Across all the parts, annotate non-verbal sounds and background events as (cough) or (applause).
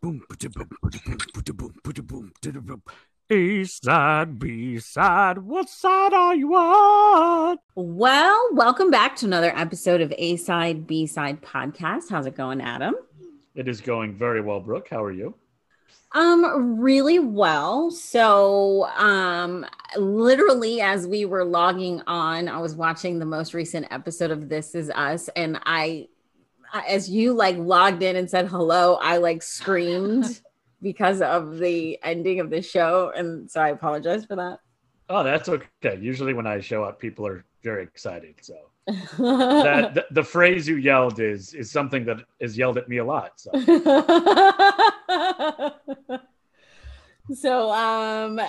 Boom, ba-da-boom, ba-da-boom, ba-da-boom, ba-da-boom, ba-da-boom. A side, B side, what side are you on? Well, welcome back to another episode of A Side, B Side podcast. How's it going, Adam? It is going very well, Brooke. How are you? Um, really well. So, um, literally, as we were logging on, I was watching the most recent episode of This Is Us, and I, as you like logged in and said hello, I like screamed (laughs) because of the ending of the show, and so I apologize for that. Oh, that's okay. Usually, when I show up, people are very excited. So that (laughs) the, the phrase you yelled is is something that is yelled at me a lot. So (laughs) so um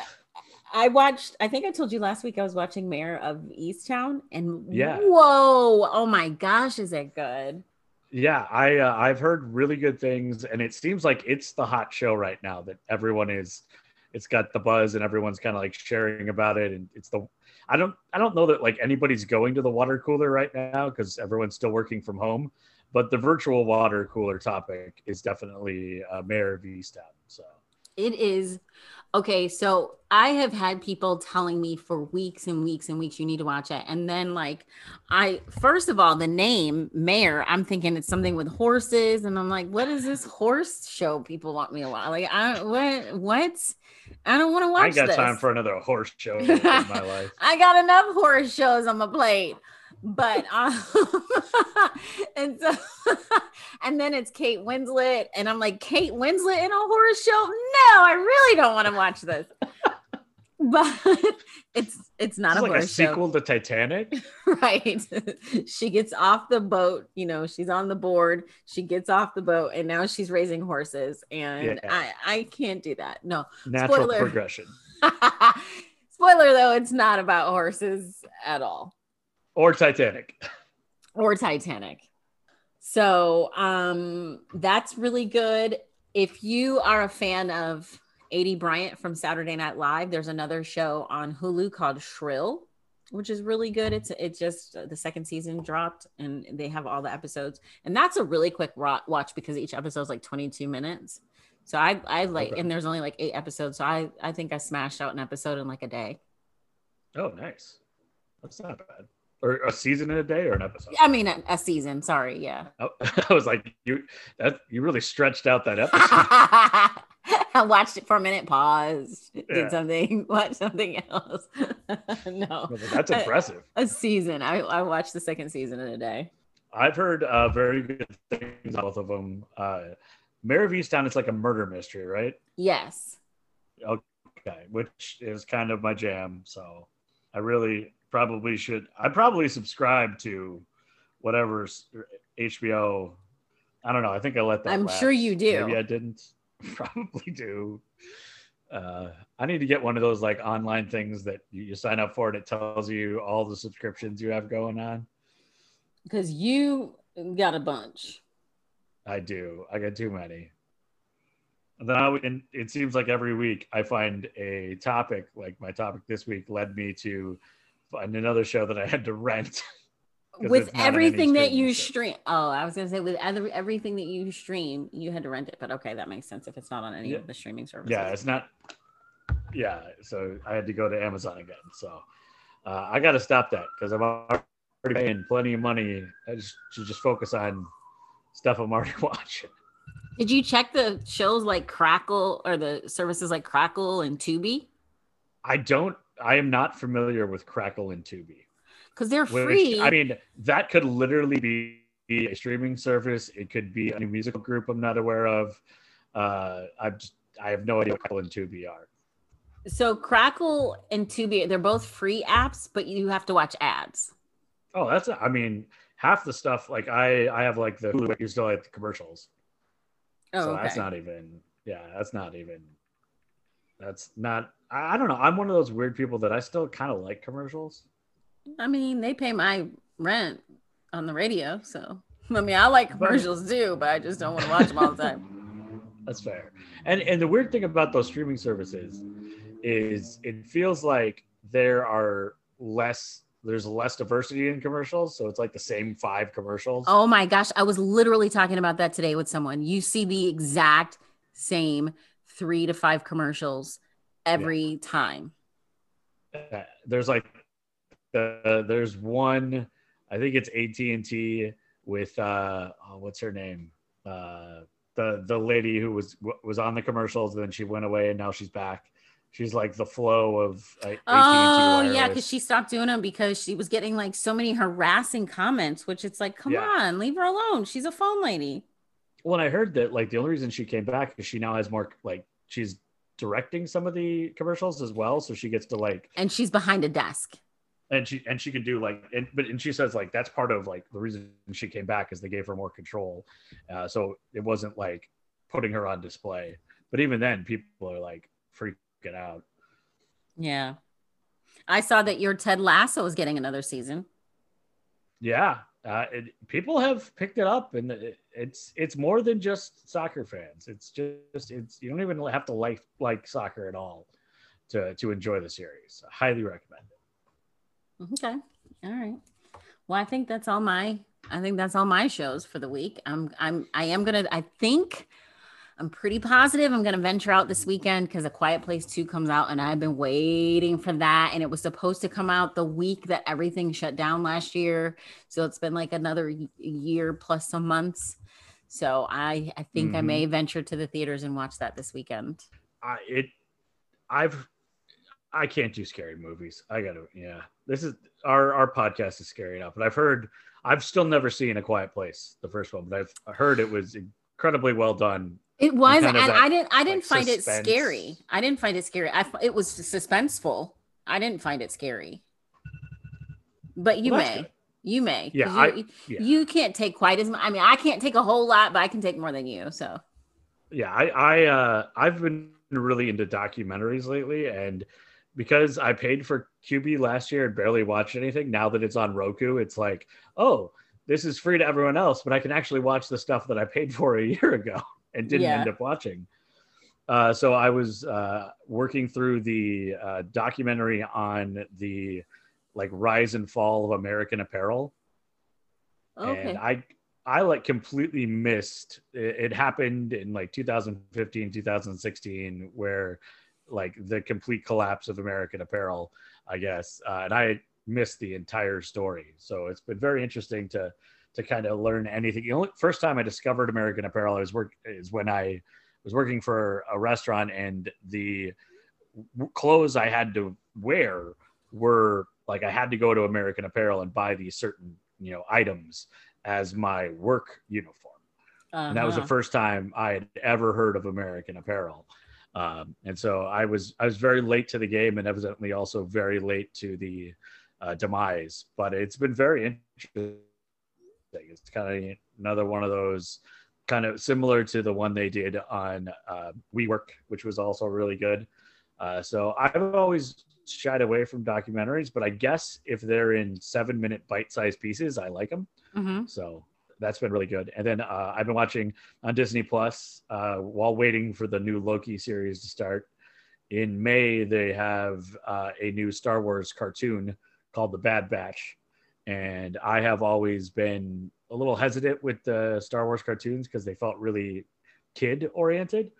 I watched I think I told you last week I was watching Mare of Easttown and Yeah. whoa, oh my gosh, is it good? Yeah, I uh, I've heard really good things, and it seems like it's the hot show right now that everyone is. It's got the buzz, and everyone's kind of like sharing about it, and it's the. I don't I don't know that like anybody's going to the water cooler right now because everyone's still working from home, but the virtual water cooler topic is definitely uh, Mare of Easttown. So It is okay. So I have had people telling me for weeks and weeks and weeks, you need to watch it. And then, like, I first of all, the name Mare, I'm thinking it's something with horses. And I'm like, what is this horse show people want me to watch? Like, I what what? I don't want to watch I got this. time for another horse show in my (laughs) life. I got enough horse shows on my plate. But um, (laughs) and so (laughs) and then it's Kate Winslet, and I'm like, Kate Winslet in a horse show? No, I really don't want to watch this. (laughs) But it's it's not It's a like a show, sequel to Titanic. right? she gets off the boat, you know, she's on the board, she gets off the boat, and now she's raising horses, and Yeah. I I can't do that. No, Natural Spoiler. progression. Spoiler though, it's not about horses at all Or Titanic. or Titanic. So, um that's really good. If you are a fan of Aidy Bryant from Saturday Night Live, there's another show on Hulu called Shrill, which is really good. It's it's just the second season dropped and they have all the episodes. And that's a really quick watch because each episode is like 22 minutes. So I I like Okay. and there's only like 8 episodes, so I I think I smashed out an episode in like a day. Oh, nice. That's not bad. Or a season in a day or an episode. I mean a, a season, sorry, yeah. Oh, (laughs) I was like, you that you really stretched out that (laughs) episode. I watched it for a minute, paused, Yeah. did something, (laughs) watched something else. no, like, That's impressive. a season. I, I watched the second season in a day. I've heard uh, very good things both of them. Uh, Mare of Easttown is like a murder mystery, right? Yes. Okay, which is kind of my jam. So I really probably should. I probably subscribe to whatever HBO. I don't know. I think I let that. I'm lapse. sure you do. Maybe I didn't. (laughs) Probably do. Uh, I need to get one of those like online things that you, you sign up for and it tells you all the subscriptions you have going on. Because you got a bunch. I do. I got too many. And then I, and it seems like every week I find a topic. Like my topic this week led me to find another show that I had to rent. (laughs) With it's not on any everything that you stream. Oh, I was going to say, with every, everything that you stream, you had to rent it. But okay, that makes sense if it's not on any Yeah. of the streaming services. Yeah, it's not. Yeah, so I had to go to Amazon again. So uh, I got to stop that because I'm already paying plenty of money. I just should just focus on stuff I'm already (laughs) watching. Did you check the shows like Crackle or the services like Crackle and Tubi? I don't. I am not familiar with Crackle and Tubi. Because they're Which, free. I mean, that could literally be a streaming service. It could be a new musical group I'm not aware of. Uh, I just I have no idea what Crackle and Tubi are. So Crackle and Tubi, they're both free apps, but you have to watch ads. Oh, that's. I mean, half the stuff like I I have like the Hulu, you still have the commercials. Oh, so okay. that's not even. Yeah, that's not even. That's not. I, don't know. I'm one of those weird people that I still kind of like commercials. I mean, they pay my rent on the radio, so (laughs) I mean, I like commercials too, but I just don't want to watch them all the time. (laughs) That's fair. And and the weird thing about those streaming services is it feels like there are less there's less diversity in commercials, so it's like the same five commercials. Oh my gosh, I was literally talking about that today with someone. You see the exact same three to five commercials every yeah. time. Uh, there's like uh, there's one I think it's AT&T with uh oh, what's her name? Uh the the lady who was was on the commercials and then she went away and now she's back. She's like the flow of uh, oh yeah, because she stopped doing them because she was getting like so many harassing comments, which it's like, come yeah. on, leave her alone. She's a phone lady. Well, I heard that like the only reason she came back is she now has more like she's directing some of the commercials as well, so she gets to like and she's behind a desk. And she and she can do like and but and she says like that's part of like the reason she came back is they gave her more control. Uh, so it wasn't like putting her on display. But even then people are like freaking out. Yeah. I saw that your ted lasso is getting another season. Yeah uh, it, people have picked it up and it, it's it's more than just soccer fans it's just it's you don't even have to like like soccer at all to to enjoy the series I highly recommend it Okay. All right. Well, I think that's all my I think that's all my shows for the week. I'm I'm I am gonna I think I'm pretty positive I'm gonna venture out this weekend because A Quiet Place 2 comes out and I've been waiting for that. And it was supposed to come out the week that everything shut down last year. So it's been like another year plus some months. So I I think mm-hmm. I may venture to the theaters and watch that this weekend. I it I've I can't do scary movies. I gotta, yeah. This is our our podcast is scary enough, but I've heard I've still never seen A Quiet Place, the first one, but I've heard it was incredibly well done. It was, and, and I didn't I didn't like, find suspense. it scary. I didn't find it scary. I it was suspenseful. I didn't find it scary. But you well, may. Good. You may. Yeah, you, I, yeah. you can't take quite as much. I mean, I can't take a whole lot, but I can take more than you. So yeah, I I uh I've been really into documentaries lately and because I paid for Quibi last year and barely watched anything. Now that it's on Roku, it's like, oh, this is free to everyone else, but I can actually watch the stuff that I paid for a year ago and didn't yeah. end up watching. Uh, so I was uh, working through the uh, documentary on the like rise and fall of American Apparel, okay. and I I like completely missed it, it happened in like 2015 2016 where like the complete collapse of American Apparel, I guess. Uh, and I missed the entire story, so it's been very interesting to to kind of learn anything. The only first time I discovered American Apparel I was work is when I was working for a restaurant, and the clothes I had to wear were like I had to go to American Apparel and buy these certain you know items as my work uniform. Uh-huh. And that was the uh-huh. first time I had ever heard of American Apparel. Um, and so I was I was very late to the game and evidently also very late to the uh, demise. But it's been very interesting. It's kind of another one of those kind of similar to the one they did on uh, WeWork, which was also really good. Uh, so I've always shied away from documentaries, but I guess if they're in seven minute bite sized pieces, I like them. Mm-hmm. So that's been really good. And then uh, I've been watching on Disney Plus uh, while waiting for the new Loki series to start. In May, they have uh, a new Star Wars cartoon called The Bad Batch, and I have always been a little hesitant with the Star Wars cartoons because they felt really kid oriented,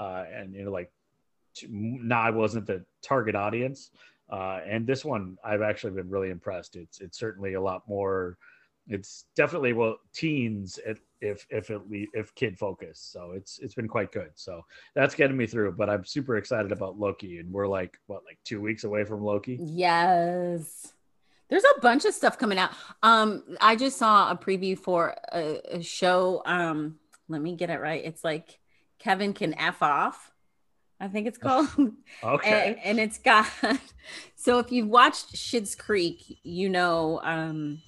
uh, and you know, like, I wasn't the target audience. Uh, and this one, I've actually been really impressed. It's it's certainly a lot more it's definitely well teens if if it if kid focus. So it's it's been quite good. So that's getting me through but i'm super excited about loki and we're like what like two weeks away from loki? Yes there's a bunch of stuff coming out um i just saw a preview for a, a show um let me get it right it's like kevin can f off I think it's called. (laughs) okay. And, and, it's got (laughs) so if you've watched Schitt's Creek, you know um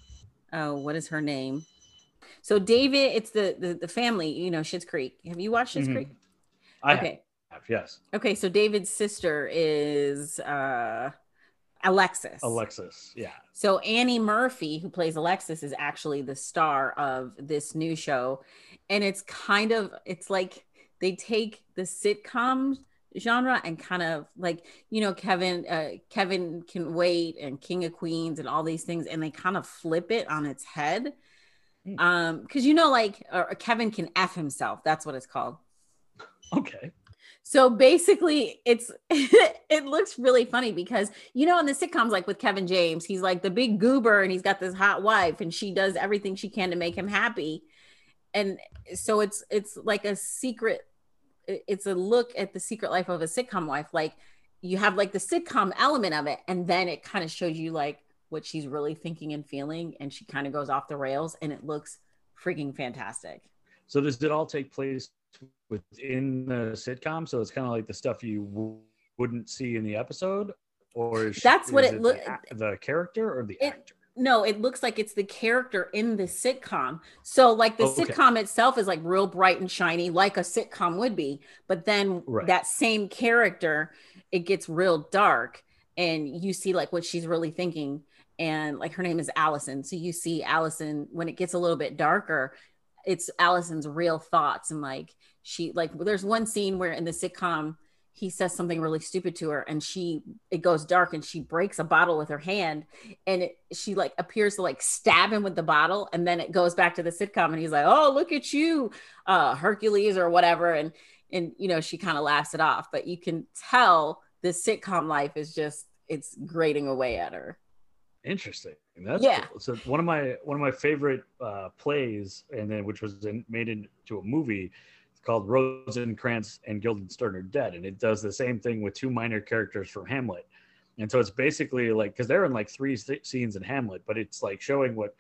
oh, what is her name? So David, it's the the, the family, you know, Schitt's Creek. Have you watched Schitt's mm-hmm. Creek? I okay. Have, yes. Okay, so David's sister is uh Alexis. Alexis, yeah. So Annie Murphy, who plays Alexis, is actually the star of this new show. And it's kind of it's like they take the sitcom genre and kind of like you know kevin uh, kevin can wait and king of queens and all these things and they kind of flip it on its head mm. um because you know like kevin can f himself that's what it's called Okay. So basically, it's (laughs) it looks really funny because you know in the sitcoms like with Kevin James, he's like the big goober and he's got this hot wife and she does everything she can to make him happy. And so it's it's like a secret it's a look at the secret life of a sitcom wife like you have like the sitcom element of it and then it kind of shows you like what she's really thinking and feeling and she kind of goes off the rails and it looks freaking fantastic so does it all take place within the sitcom so it's kind of like the stuff you w- wouldn't see in the episode or that's what it looks the, the, character or the it, actor no, it looks like it's the character in the sitcom. So, like the oh, okay. sitcom itself is like real bright and shiny, like a sitcom would be. But then right. that same character, it gets real dark, and you see like what she's really thinking. And like her name is Allison. So you see Allison when it gets a little bit darker, it's Allison's real thoughts. And like she, like, there's one scene where in the sitcom, he says something really stupid to her and she it goes dark and she breaks a bottle with her hand and it, she like appears to like stab him with the bottle and then it goes back to the sitcom and he's like oh look at you uh hercules or whatever and and you know she kind of laughs it off but you can tell the sitcom life is just it's grating away at her interesting that's yeah cool. so one of my one of my favorite uh plays and then which was in, made into a movie called Rosencrantz and Guildenstern are dead, and it does the same thing with two minor characters from Hamlet. And so it's basically like because they're in like three scenes in Hamlet, but it's like showing what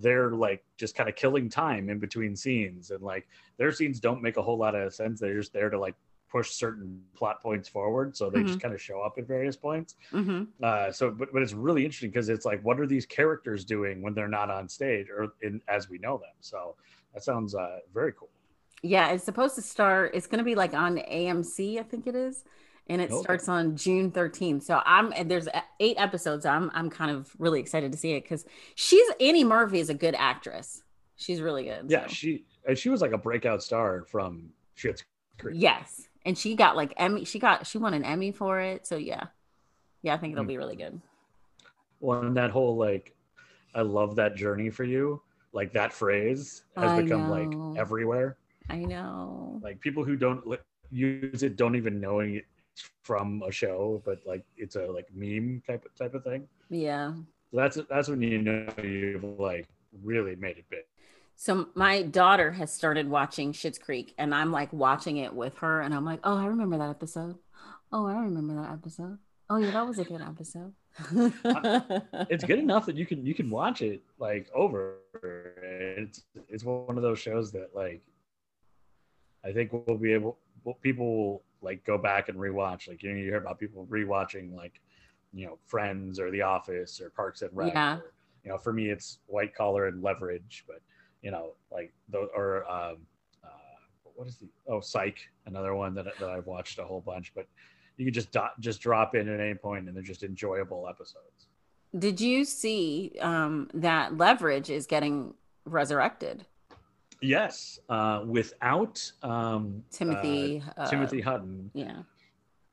they're like just kind of killing time in between scenes, and like their scenes don't make a whole lot of sense. They're just there to like push certain plot points forward, so they mm-hmm. just kind of show up at various points. Mm-hmm. Uh, so, but but it's really interesting because it's like, what are these characters doing when they're not on stage or in as we know them? So that sounds uh, very cool. Yeah, it's supposed to start. It's going to be like on AMC, I think it is, and it okay. starts on June 13th. So I'm there's eight episodes. I'm I'm kind of really excited to see it because she's Annie Murphy is a good actress. She's really good. Yeah, so. she she was like a breakout star from Schitt's Creek. Yes, and she got like Emmy. She got she won an Emmy for it. So yeah, yeah, I think it'll mm. be really good. Well, and that whole like, I love that journey for you. Like that phrase has I become know. like everywhere. I know. Like people who don't use it don't even know it from a show, but like it's a like meme type of type of thing. Yeah. So that's that's when you know you've like really made it big. So my daughter has started watching Schitt's Creek, and I'm like watching it with her, and I'm like, oh, I remember that episode. Oh, I remember that episode. Oh yeah, that was a good episode. (laughs) it's good enough that you can you can watch it like over. It's it's one of those shows that like I think we'll be able, people will like go back and rewatch. Like, you know, you hear about people rewatching like, you know, Friends or The Office or Parks and Rec. Yeah. Or, you know, for me, it's White Collar and Leverage, but, you know, like, those, or, um, uh, what is the, oh, Psych, another one that, that I've watched a whole bunch, but you can just, do, just drop in at any point and they're just enjoyable episodes. Did you see um, that Leverage is getting resurrected? Yes, uh, without um, Timothy uh, Timothy Hutton. Yeah.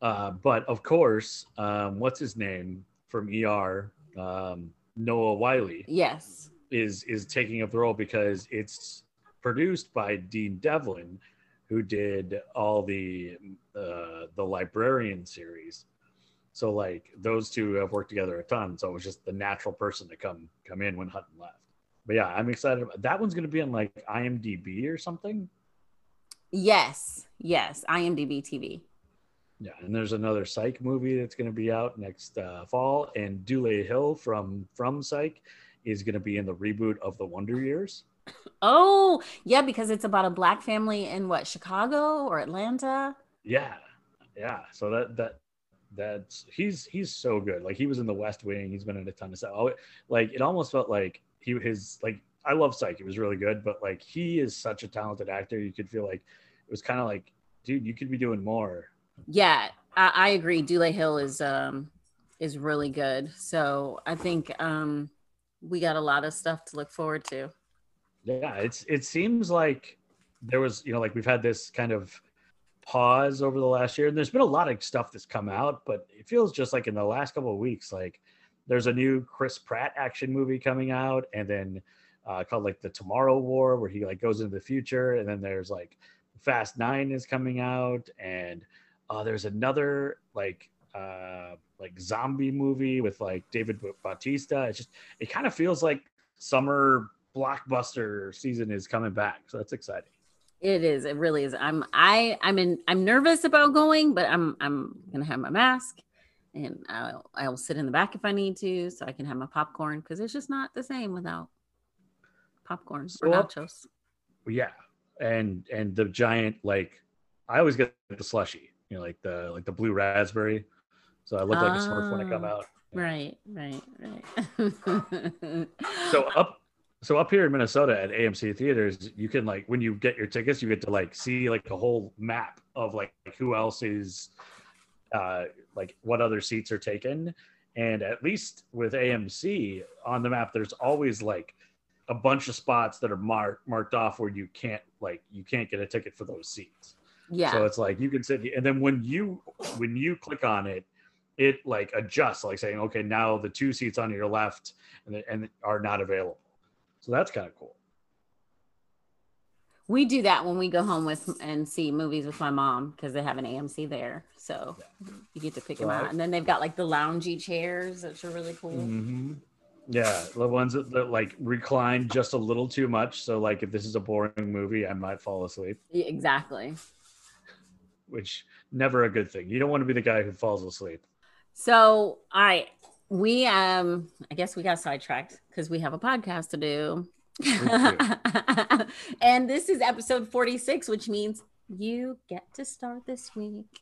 Uh, but of course, um, what's his name from ER? Um, Noah Wyle. Yes. Is is taking up the role because it's produced by Dean Devlin, who did all the uh, the librarian series. So like those two have worked together a ton. So it was just the natural person to come come in when Hutton left but yeah, I'm excited. About, that one's going to be on like IMDb or something. Yes, yes, IMDb TV. Yeah, and there's another Psych movie that's going to be out next uh, fall, and Dule Hill from from Psych is going to be in the reboot of The Wonder Years. Oh, yeah, because it's about a black family in what Chicago or Atlanta. Yeah, yeah. So that that that's he's he's so good. Like he was in The West Wing. He's been in a ton of stuff. Oh, like it almost felt like he his like I love Psych. It was really good, but like he is such a talented actor. You could feel like it was kind of like, dude, you could be doing more. Yeah, I, I agree. Dule Hill is um is really good. So I think um we got a lot of stuff to look forward to. Yeah, it's it seems like there was you know like we've had this kind of pause over the last year, and there's been a lot of stuff that's come out, but it feels just like in the last couple of weeks, like there's a new Chris Pratt action movie coming out, and then uh, called like the Tomorrow War, where he like goes into the future, and then there's like Fast Nine is coming out, and uh, there's another like uh, like zombie movie with like David Bautista. It's just it kind of feels like summer blockbuster season is coming back, so that's exciting. It is. It really is. I'm. I. I'm in. I'm nervous about going, but I'm. I'm gonna have my mask, and I'll. I'll sit in the back if I need to, so I can have my popcorn because it's just not the same without popcorn so or nachos. yeah, and and the giant like, I always get the slushy. You know, like the like the blue raspberry. So I look like a Smurf when I come out. Right, right, right. so up so up here in Minnesota at AMC theaters, you can like when you get your tickets, you get to like see like a whole map of like who else is uh like what other seats are taken. And at least with AMC on the map, there's always like a bunch of spots that are marked marked off where you can't like you can't get a ticket for those seats. Yeah. So it's like you can sit and then when you when you click on it, it like adjusts, like saying, okay, now the two seats on your left and, and are not available. So that's kind of cool. We do that when we go home with and see movies with my mom because they have an AMC there. So yeah. you get to pick so them out. I, and then they've got like the loungy chairs, which are really cool. Mm-hmm. Yeah, the ones that, that, like recline just a little too much. So like if this is a boring movie, I might fall asleep. Yeah, exactly. Which never a good thing. You don't want to be the guy who falls asleep. So, right, we um, I guess we got sidetracked because we have a podcast to do. (laughs) and this is episode 46, which means you get to start this week.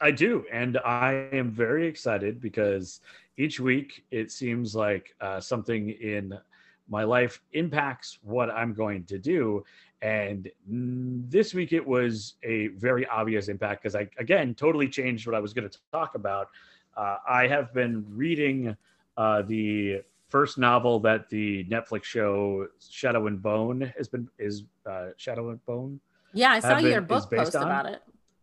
I do. And I am very excited because each week it seems like uh, something in my life impacts what I'm going to do. And this week it was a very obvious impact because I, again, totally changed what I was going to talk about. Uh, I have been reading uh, the first novel that the Netflix show Shadow and Bone has been is uh, Shadow and Bone. Yeah, I saw been, your book post on. about it.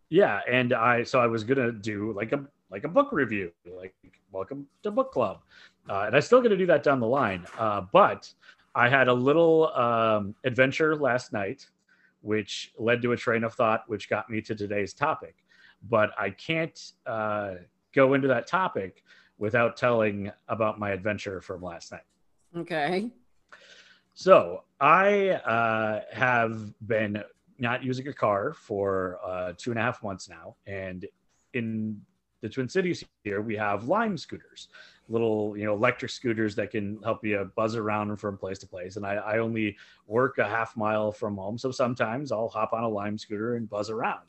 Yeah, and I so I was gonna do like a like a book review, like welcome to book club, uh, and I still gonna do that down the line. Uh, but I had a little um, adventure last night, which led to a train of thought, which got me to today's topic. But I can't uh, go into that topic without telling about my adventure from last night. Okay. So I uh, have been not using a car for uh, two and a half months now, and in the Twin Cities here, we have Lime scooters little you know electric scooters that can help you buzz around from place to place. And I, I only work a half mile from home so sometimes i'll hop on a lime scooter and buzz around.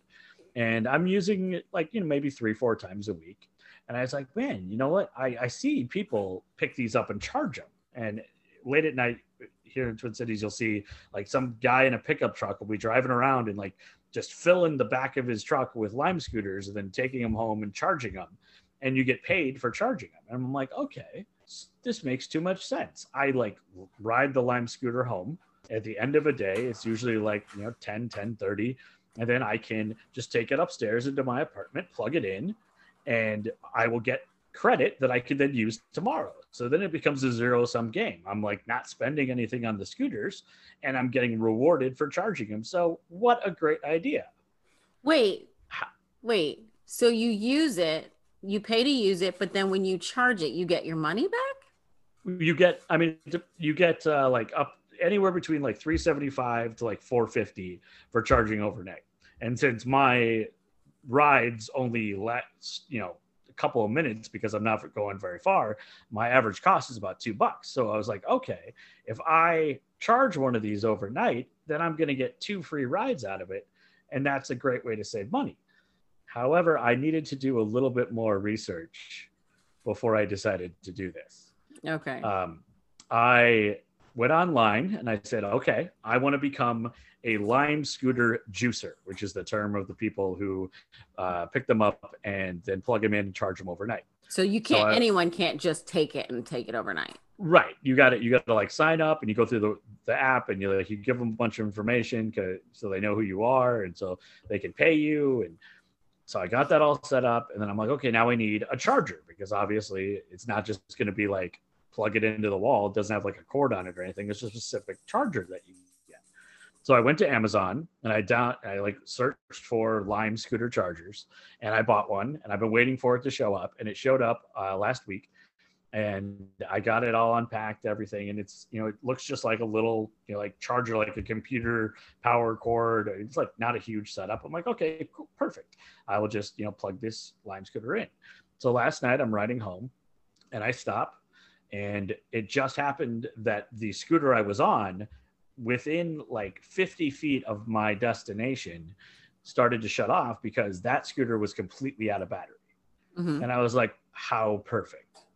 And i'm using it like you know maybe three four times a week. And i was like man you know what? I, I see people pick these up and charge them and late at night here in twin cities you'll see like some guy in a pickup truck will be driving around and like just filling the back of his truck with lime scooters and then taking them home and charging them and you get paid for charging them. And I'm like, okay, this makes too much sense. I like ride the Lime scooter home. At the end of a day, it's usually like, you know, 10, 10 30. And then I can just take it upstairs into my apartment, plug it in, and I will get credit that I could then use tomorrow. So then it becomes a zero sum game. I'm like not spending anything on the scooters and I'm getting rewarded for charging them. So what a great idea. Wait, wait. So you use it you pay to use it, but then when you charge it, you get your money back. You get, I mean, you get uh, like up anywhere between like 375 to like 450 for charging overnight. And since my rides only last, you know, a couple of minutes because I'm not going very far, my average cost is about two bucks. So I was like, okay, if I charge one of these overnight, then I'm going to get two free rides out of it. And that's a great way to save money. However, I needed to do a little bit more research before I decided to do this. Okay. Um, I went online and I said, okay, I want to become a lime scooter juicer, which is the term of the people who uh, pick them up and then plug them in and charge them overnight. So you can't, so I, anyone can't just take it and take it overnight. Right. You got it. You got to like sign up and you go through the, the app and you like, you give them a bunch of information so they know who you are and so they can pay you. And so I got that all set up, and then I'm like, okay, now we need a charger because obviously it's not just going to be like plug it into the wall. It doesn't have like a cord on it or anything. It's a specific charger that you. So I went to Amazon and I down I like searched for Lime scooter chargers and I bought one and I've been waiting for it to show up and it showed up uh, last week and I got it all unpacked, everything, and it's you know it looks just like a little you know like charger, like a computer power cord. It's like not a huge setup. I'm like, okay, cool, perfect. I will just you know plug this Lime scooter in. So last night I'm riding home, and I stop, and it just happened that the scooter I was on, within like 50 feet of my destination, started to shut off because that scooter was completely out of battery, Mhm. and I was like, how perfect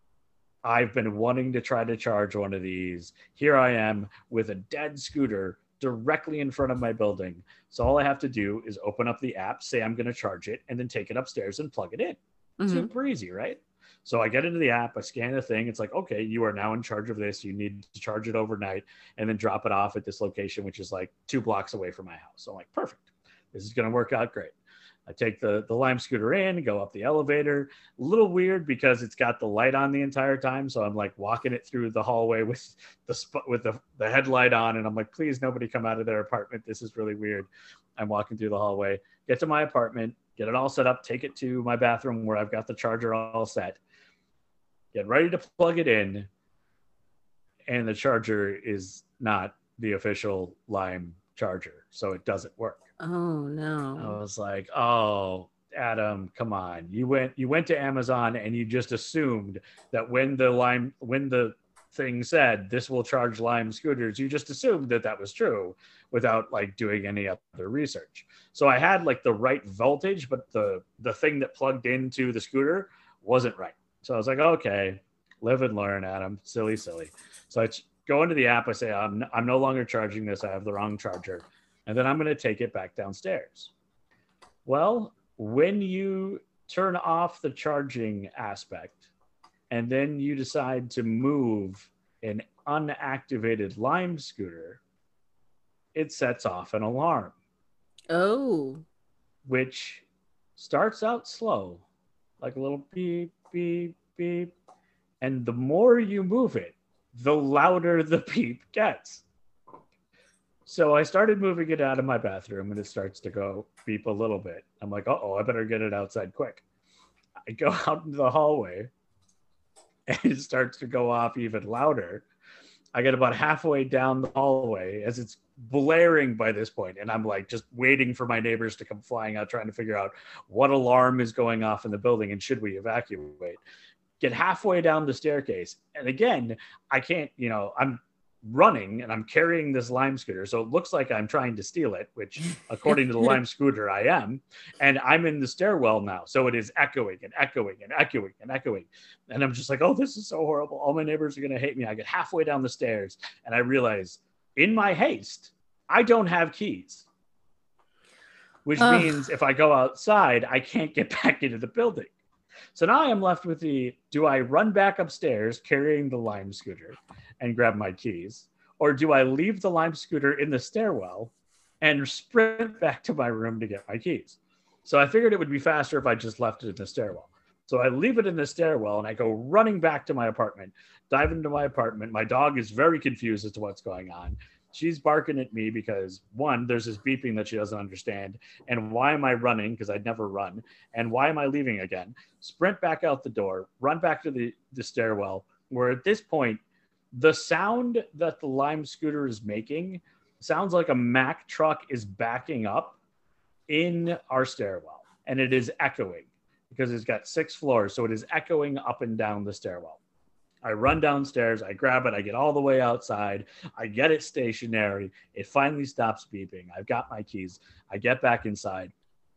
I've been wanting to try to charge one of these. Here I am with a dead scooter directly in front of my building. So all I have to do is open up the app, say I'm going to charge it, and then take it upstairs and plug it in. Mhm. Super easy, right? So I get into the app, I scan the thing. It's like, okay, you are now in charge of this. You need to charge it overnight and then drop it off at this location, which is like two blocks away from my house. So I'm like, perfect. This is going to work out great. I take the the Lime scooter in, go up the elevator. A little weird because it's got the light on the entire time, so I'm like walking it through the hallway with the with the the headlight on, and I'm like, please nobody come out of their apartment. This is really weird. I'm walking through the hallway, get to my apartment, get it all set up, take it to my bathroom where I've got the charger all set, get ready to plug it in, and the charger is not the official Lime charger, so it doesn't work. Oh no! I was like, "Oh, Adam, come on! You went you went to Amazon and you just assumed that when the lime when the thing said this will charge Lime scooters, you just assumed that that was true without like doing any other research. So I had like the right voltage, but the the thing that plugged into the scooter wasn't right. So I was like, okay, live and learn, Adam. Silly, silly. So I go into the app. I say, I'm I'm no longer charging this. I have the wrong charger and then I'm going to take it back downstairs. Well, when you turn off the charging aspect and then you decide to move an unactivated Lime scooter, it sets off an alarm, Oh. which starts out slow, like a little beep, beep, beep. And the more you move it, the louder (laughs) the beep gets. So I started moving it out of my bathroom and it starts to go beep a little bit. I'm like, uh oh, I better get it outside quick. I go (laughs) out into the hallway and it starts to go off even louder. I get about halfway down the hallway as it's blaring by this point, and I'm like just waiting for my neighbors to come flying out, trying to figure out what alarm is going off in the building and should we evacuate. Get halfway down the staircase, and again, I can't, you know, I'm running and I'm carrying this lime scooter. So it looks like I'm trying to steal it, which (laughs) according to the lime scooter, I am. And I'm in the stairwell now. So it is echoing and echoing and echoing and echoing. And I'm just like, oh, this is so horrible. All my neighbors are going to hate me. I get halfway down the stairs and I realize in my haste, I don't have keys, which Ugh. means if I go outside, I can't get (laughs) back into the building. So now I am left with the do I run back upstairs carrying the lime scooter and grab my keys? Or do I leave the lime scooter in the stairwell and sprint back to my room to get my keys? So I figured it would be faster if I just left it in the stairwell. So I leave it in the stairwell and I go running back to my apartment, dive into my apartment. My dog is very confused as to what's going on. She's barking at me because one, there's this beeping that she doesn't understand. And why am I running? Because I'd never run. And why am I leaving again? Sprint back out the door, run back to the, the stairwell, where at this point, the sound that the Lime scooter is making sounds like a Mack truck is backing up in our stairwell and it is echoing because it's got six floors. So it is echoing up and down the stairwell. I run downstairs, I grab it, I get all the way outside, I get it stationary. It finally stops beeping. I've got my keys. I get back inside.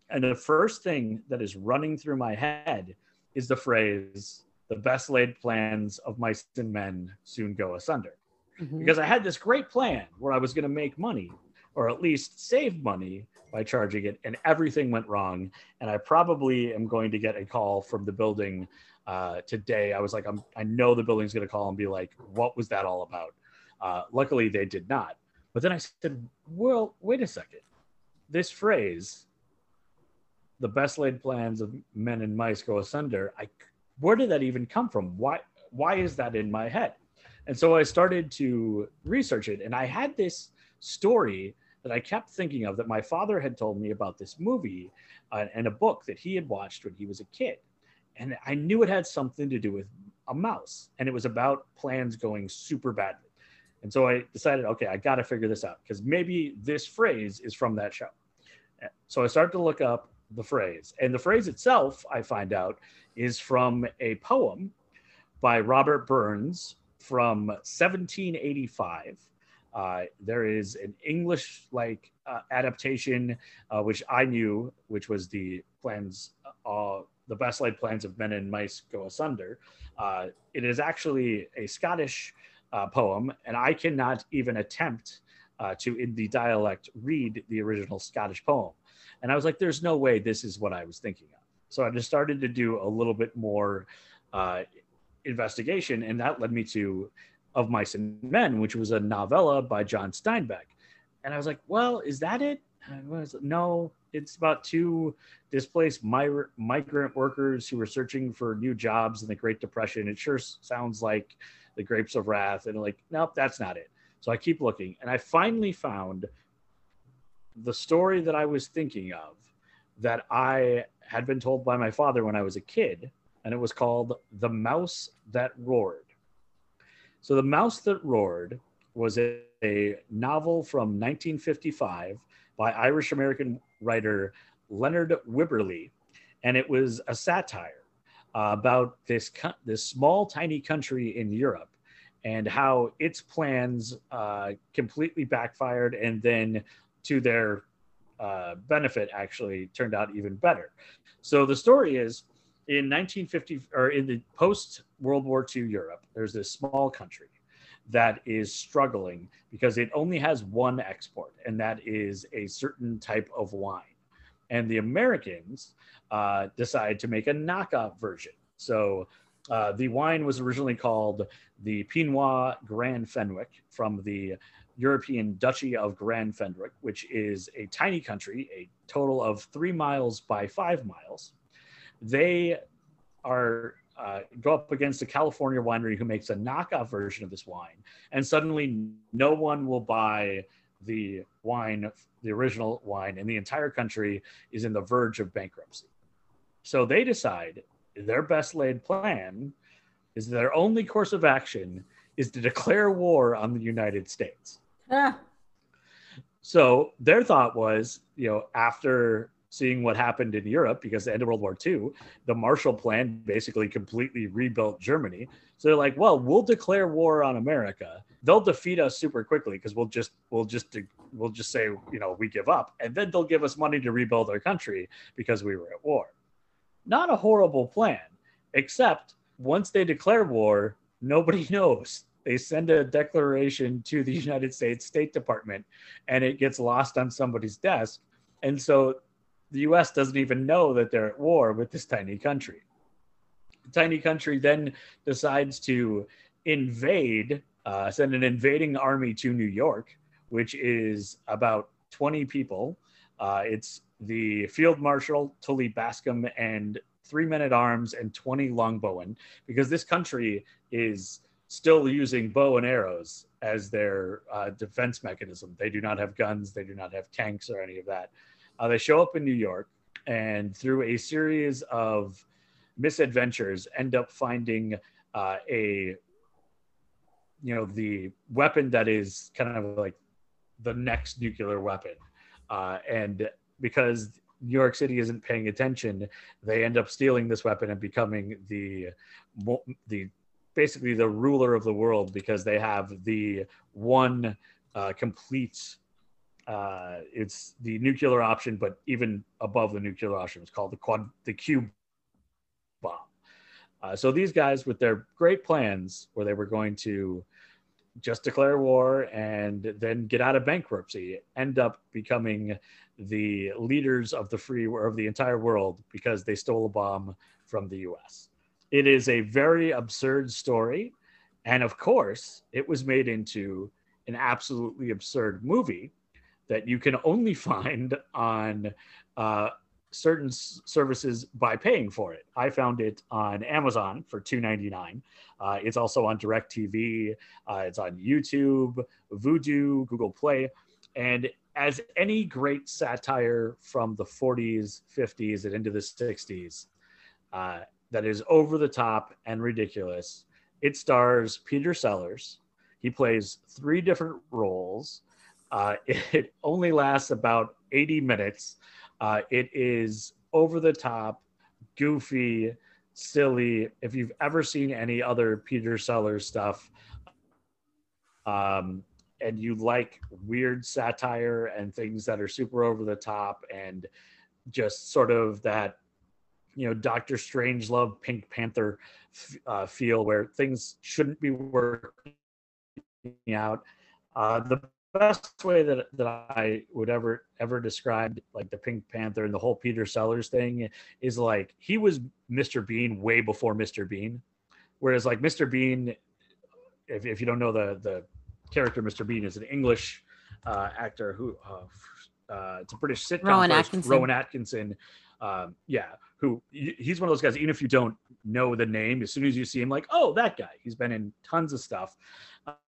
And the first thing that is running through my head is the phrase, the best laid plans of mice and men soon go asunder Mhm. because I had this great plan where I was going to make money or at least save money by charging it, and everything went wrong. And I probably am going to get a call from the building uh, today. I was like, I'm, I know the building's going to call and be like, what was that all about? Uh, luckily, they did not. But then I said, well, wait a second. This phrase, the best laid plans of men and mice go asunder, I, where did that even come from? Why, why is that in my head? And so I started to research it, and I had this story that I kept thinking of that my father had told me about this movie uh, and a book that he had watched when he was a kid. And I knew it had something to do with a mouse and it was about plans going super badly. And so I decided, okay, I got to figure this out because maybe this phrase is from that show. So I started to look up the phrase. And the phrase itself, I find out, is from a poem by Robert Burns from 1785. Uh, there is an English like uh, adaptation, uh, which I knew, which was the plans, uh, the best laid plans of men and mice go asunder. Uh, it is actually a Scottish uh, poem, and I cannot even attempt to, in the dialect, read the original Scottish poem. And I was like, there's no way this is what I was thinking of. So I just started to do a little bit more investigation, and that led me to Of Mice and Men, which was a novella by John Steinbeck. And I was like, well, is that it? Was, no, it's about two displaced mi- migrant workers who were searching for new jobs in the Great Depression. It sure sounds like the Grapes of Wrath. And like, nope, that's not it. So I keep looking, and I finally found the story that I was thinking of that I had been told by my father when I was a kid, and it was called The Mouse That Roared. So, The Mouse That Roared was a, a novel from 1955 by Irish American writer Leonard Wibberley, and it was a satire uh, about this, this small, tiny country in Europe and how its plans uh, completely backfired and then to their uh, benefit actually turned out even better. So the story is in 1950 or in the post World War II Europe, there's this small country that is struggling because it only has one export, and that is a certain type of wine. And the Americans uh, decide to make a knockoff version. So uh, the wine was originally called the Pinot Grand Fenwick from the European Duchy of Grand Fenwick, which is a tiny country, a total of three miles by five miles. They are uh, go up against a California winery who makes a knockoff version of this wine, and suddenly no one will buy the wine, the original wine, and the entire country is in the verge of bankruptcy. So they decide their best laid plan is their only course of action is to declare war on the United States. Ah. So their thought was, you know, after seeing what happened in Europe, because the end of World War II, the Marshall Plan basically completely rebuilt Germany. So they're like, well, we'll declare war on America. They'll defeat us super quickly because we'll just we'll just we'll just say, you know, we give up, and then they'll give us money to rebuild our country because we were at war. Not a horrible plan, except once they declare war, nobody (laughs) knows they send a declaration to the United States State Department and it gets lost on somebody's desk. And so the US doesn't even know that they're at war with this tiny country. The tiny country then decides to invade, uh, send an invading army to New York, which is about 20 people. Uh, it's the field marshal, Tully Bascomb, and three men at arms and 20 longbowmen, because this country is still using bow and arrows as their uh, defense mechanism. They do not have guns, they do not have tanks or any of that. Uh, they show up in New York and through a series of misadventures end up finding uh, a you know the weapon that is kind of like the next nuclear weapon. Uh, and because New York City isn't paying attention, they end up stealing this weapon and becoming the the basically the ruler of the world because they have the one uh, complete uh, it's the nuclear option, but even above the nuclear option, it's called the quad, the cube bomb. Uh, so these guys, with their great plans, where they were going to just declare war and then get out of bankruptcy, end up becoming the leaders of the free of the entire world because they stole a bomb from the U.S. It is a very absurd story. And of course, it was made into an absolutely absurd movie that you can only (laughs) find on uh, certain services by paying for it. I found it on Amazon for $2.99. Uh, it's also on DirecTV. Uh, it's on YouTube, Vudu, Google Play. And as any great satire from the 40s, 50s, and into the 60s uh, that is over the top and ridiculous, it stars Peter Sellers. He plays three different roles. Uh, (laughs) it only lasts about 80 minutes. Uh, it is over the top, goofy, silly. If you've ever seen any other Peter Sellers stuff, um, and you like weird satire and things that are super over the top and just sort of that you know Doctor Strangelove Pink Panther uh, feel where things shouldn't be working out. Uh, the best way that, that I would ever ever describe like the Pink Panther and the whole Peter Sellers thing is like he was Mr. Bean way before Mr. Bean, whereas like Mr. Bean, if, if you don't know the the character Mr. Bean is an English uh, actor who uh, uh, it's a British sitcom. Rowan first, Atkinson. Rowan Atkinson. Um, yeah, who he's one of those guys. Even if you don't know the name, as soon as you see him, like, oh, that guy. He's been in tons of stuff.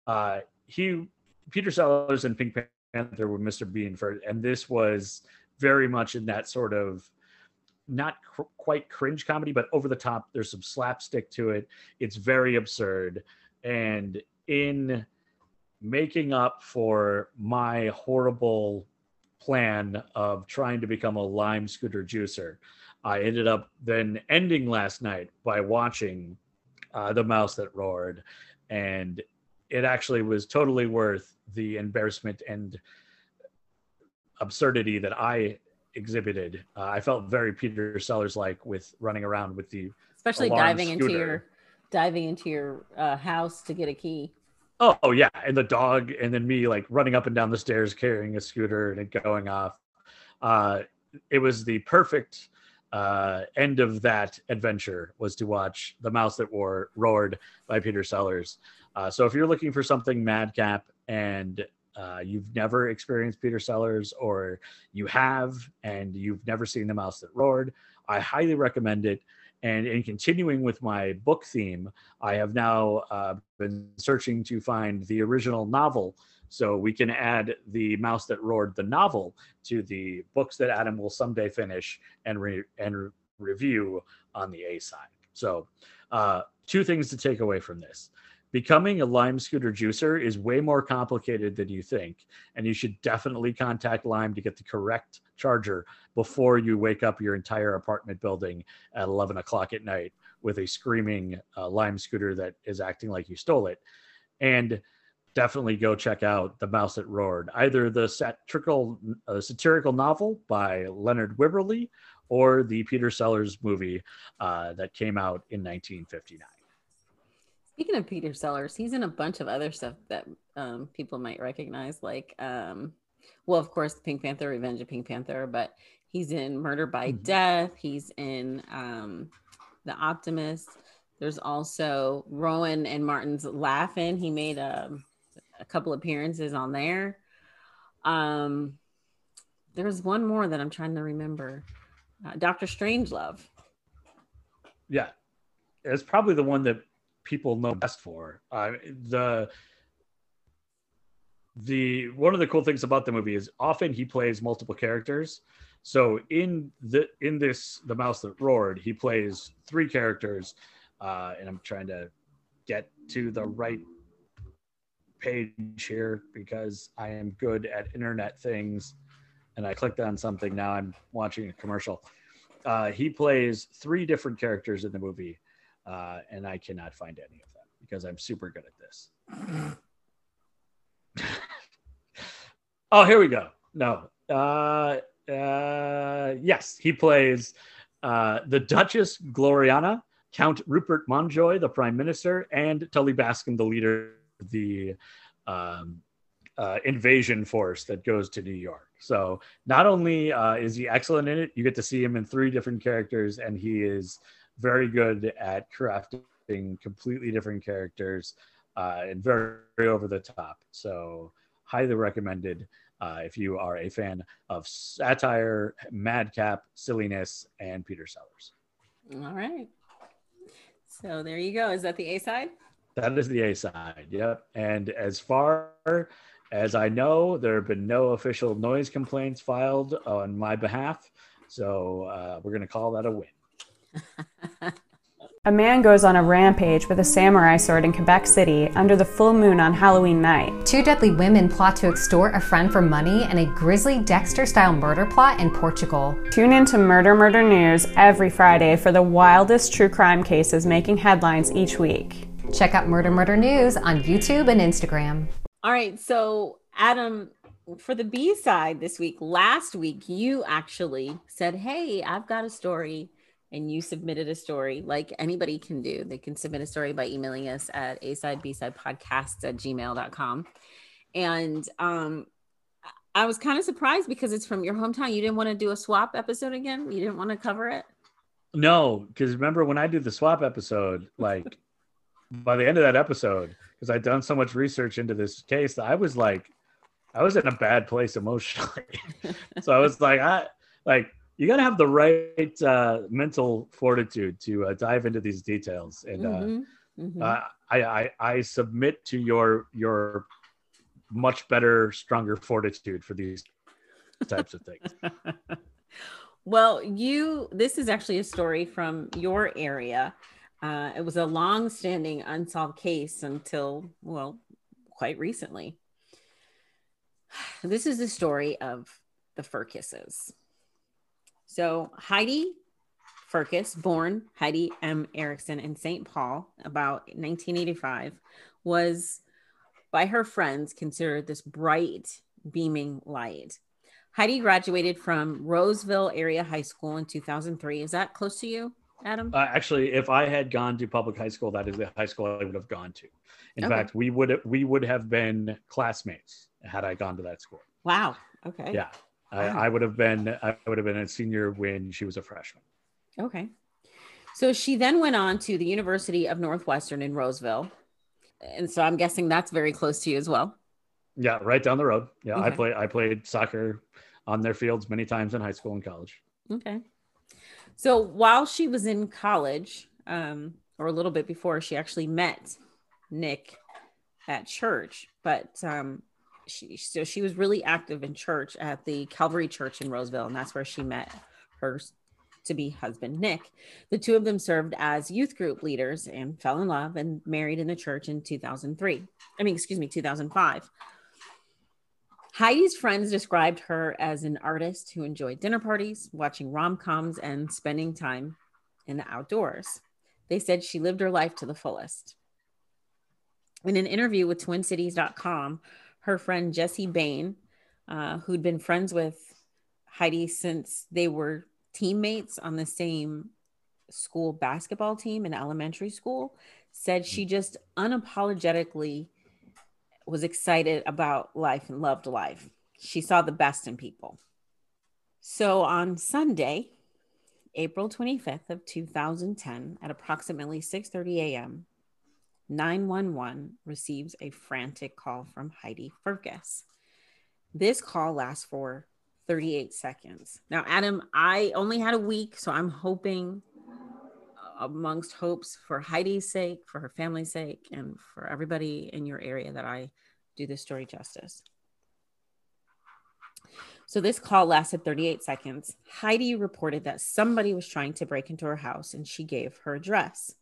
Uh, he Peter Sellers and Pink Panther were Mr. Bean for, and this was very much in that sort of not cr- quite cringe comedy, but over the top. There's some slapstick to it. It's very absurd, and in making up for my horrible plan of trying to become a lime scooter juicer. I ended up then ending last night by watching uh, The Mouse That Roared. And it actually was totally worth the embarrassment and absurdity that I exhibited. Uh, I felt very Peter Sellers like with running around with the especially diving scooter. into your diving into your uh, house to get a key. Oh, oh yeah, and the dog, and then me like running up and down the stairs carrying a scooter and it going off. Uh, it was the perfect uh, end of that adventure was to watch The Mouse That War Roared by Peter Sellers. Uh, so if you're looking for something madcap and uh, you've never experienced Peter Sellers or you have and you've never seen The Mouse That Roared, I highly recommend it. And in continuing with my book theme, I have now uh, been searching to find the original novel so we can add the Mouse That Roared, the novel, to the books that Adam will someday finish and re- and re- review on the A side. So, uh, two things to take away from this. Becoming a Lime Scooter juicer is way more complicated than you think, and you should definitely contact Lime to get the correct charger before you wake up your entire apartment building at 11 o'clock at night with a screaming uh, Lime scooter that is acting like you stole it. And definitely go check out The Mouse That Roared, either the satirical, uh, satirical novel by Leonard Wibberley or the Peter Sellers movie uh, that came out in 1959. Speaking of Peter Sellers, he's in a bunch of other stuff that um, people might recognize, like, um, well, of course, Pink Panther, Revenge of Pink Panther, but he's in Murder by mm-hmm. Death. He's in um, The Optimist. There's also Rowan and Martin's Laugh-In. He made a, um, a couple appearances on there. Um, there's one more that I'm trying to remember. Uh, Doctor Strangelove. Yeah, it's probably the one that people know best for. Uh, the the one of the cool things about the movie is often he plays multiple characters. So in the in this the mouse that roared, he plays three characters, uh, and I'm trying to get to the right page here because I am good at internet things, and I clicked on something. Now I'm watching a commercial. Uh, he plays three different characters in the movie uh, and I cannot find any of them because I'm super good at this. (laughs) oh, here we go. No. Uh, uh, yes, he plays uh, the Duchess Gloriana, Count Rupert Mountjoy, the Prime Minister, and Tully Bascomb, the leader of the um, uh, invasion force that goes to New York. So not only uh, is he excellent in it, you get to see him in three different characters, and he is very good at crafting completely different characters uh, and very, very over the top. So highly recommended uh, if you are a fan of satire, madcap, silliness, and Peter Sellers. All right. So there you go. Is that the A side? That is the A side. Yep. And as far as I know, there have been no official noise complaints filed on my behalf. So uh, we're going to call that a win. (laughs) A man goes on a rampage with a samurai sword in Quebec City under the full moon on Halloween night. Two deadly women plot to extort a friend for money in a grisly Dexter style murder plot in Portugal. Tune in to Murder Murder News every Friday for the wildest true crime cases making headlines each week. Check out Murder Murder News on YouTube and Instagram. All right. So, Adam, for the B side this week, last week, you actually said, Hey, I've got a story and you submitted a story like anybody can do. They can submit a story by emailing us at a side b side podcasts at gmail.com. And um, I was kind of surprised because it's from your hometown. You didn't want to do a swap episode again. You didn't want to cover it. No, because remember when I did the swap episode, like by the end of that episode, because I'd done so much research into this case, I was like, I was in a bad place emotionally. (laughs) so I was like, I like you got to have the right uh, mental fortitude to uh, dive into these details and uh, mm-hmm. Mm-hmm. Uh, I, I, I submit to your your much better stronger fortitude for these types of things (laughs) well you this is actually a story from your area uh, it was a long-standing unsolved case until well quite recently (sighs) this is the story of the Firkuses. So Heidi Firkus, born Heidi M. Erickson in St. Paul about 1985, was by her friends considered this bright, beaming light. Heidi graduated from Roseville Area High School in 2003. Is that close to you, Adam? Uh, actually, if I had gone to public high school, that is the high school I would have gone to. In okay. fact, we would we would have been classmates had I gone to that school. Wow. Okay. Yeah. I, I would have been I would have been a senior when she was a freshman. Okay. So she then went on to the University of Northwestern in Roseville. And so I'm guessing that's very close to you as well. Yeah, right down the road. Yeah, okay. I play I played soccer on their fields many times in high school and college. Okay. So while she was in college, um, or a little bit before, she actually met Nick at church. But um, she so she was really active in church at the Calvary Church in Roseville, and that's where she met her to be husband Nick. The two of them served as youth group leaders and fell in love and married in the church in 2003. I mean, excuse me, 2005. Heidi's friends described her as an artist who enjoyed dinner parties, watching rom coms, and spending time in the outdoors. They said she lived her life to the fullest. In an interview with TwinCities.com, her friend Jessie Bain, uh, who'd been friends with Heidi since they were teammates on the same school basketball team in elementary school, said she just unapologetically was excited about life and loved life. She saw the best in people. So on Sunday, April 25th of 2010 at approximately 6:30 a.m., 911 receives a frantic call from Heidi Firkus. This call lasts for 38 seconds. Now, Adam, I only had a week, so I'm hoping, uh, amongst hopes for Heidi's sake, for her family's sake, and for everybody in your area, that I do this story justice. So, this call lasted 38 seconds. Heidi reported that somebody was trying to break into her house and she gave her address.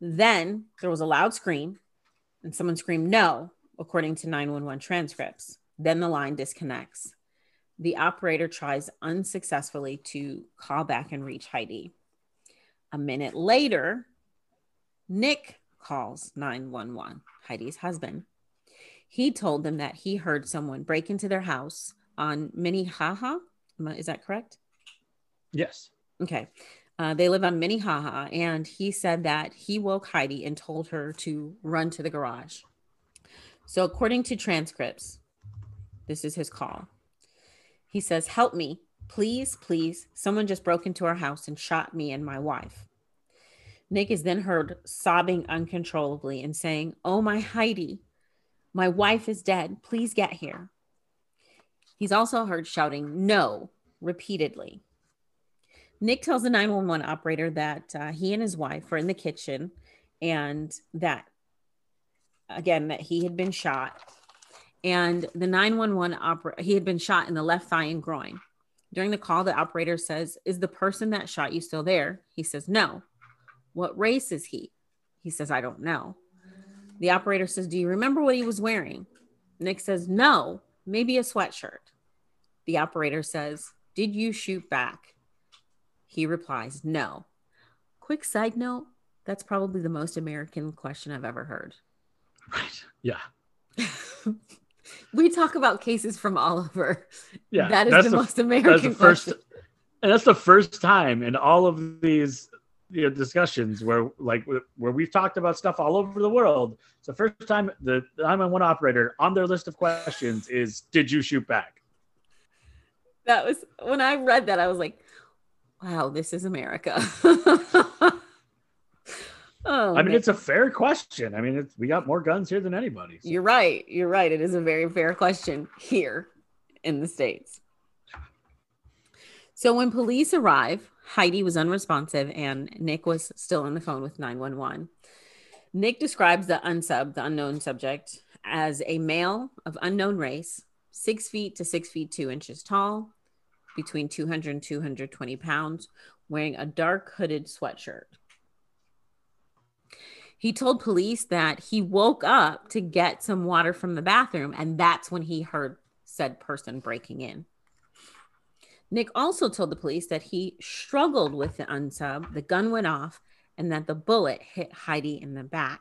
Then there was a loud scream, and someone screamed no, according to 911 transcripts. Then the line disconnects. The operator tries unsuccessfully to call back and reach Heidi. A minute later, Nick calls 911, Heidi's husband. He told them that he heard someone break into their house on Minnehaha. Is that correct? Yes. Okay. Uh, they live on Minnehaha, and he said that he woke Heidi and told her to run to the garage. So, according to transcripts, this is his call. He says, Help me, please, please. Someone just broke into our house and shot me and my wife. Nick is then heard sobbing uncontrollably and saying, Oh, my Heidi, my wife is dead. Please get here. He's also heard shouting, No, repeatedly. Nick tells the 911 operator that uh, he and his wife were in the kitchen and that, again, that he had been shot And the 911 operator, he had been shot in the left thigh and groin. During the call, the operator says, Is the person that shot you still there? He says, No. What race is he? He says, I don't know. The operator says, Do you remember what he was wearing? Nick says, No, maybe a sweatshirt. The operator says, Did you shoot back? He replies, No. Quick side note that's probably the most American question I've ever heard. Right. Yeah. (laughs) we talk about cases from all over. Yeah. That is that's the, most American that's the first, question. and that's the first time in all of these you know, discussions where like where we've talked about stuff all over the world. It's the first time the 911 operator on their list of questions is, "Did you shoot back?" That was when I read that, I was like, wow, this is America. (laughs) oh, I mean, man. it's a fair question. I mean, it's, we got more guns here than anybody. so- you're right. You're right. It is a very fair question here in the States. So when police arrive, Heidi was unresponsive and Nick was still on the phone with 911. Nick describes the unsub, the unknown subject, as a male of unknown race, six feet to six feet two inches tall, between 200 and 220 pounds, wearing a dark hooded sweatshirt. He told police that he woke up to get some water from the bathroom, and that's when he heard said person breaking in. Nick also told the police that he struggled with the unsub, the gun went off, and that the bullet hit Heidi in the back.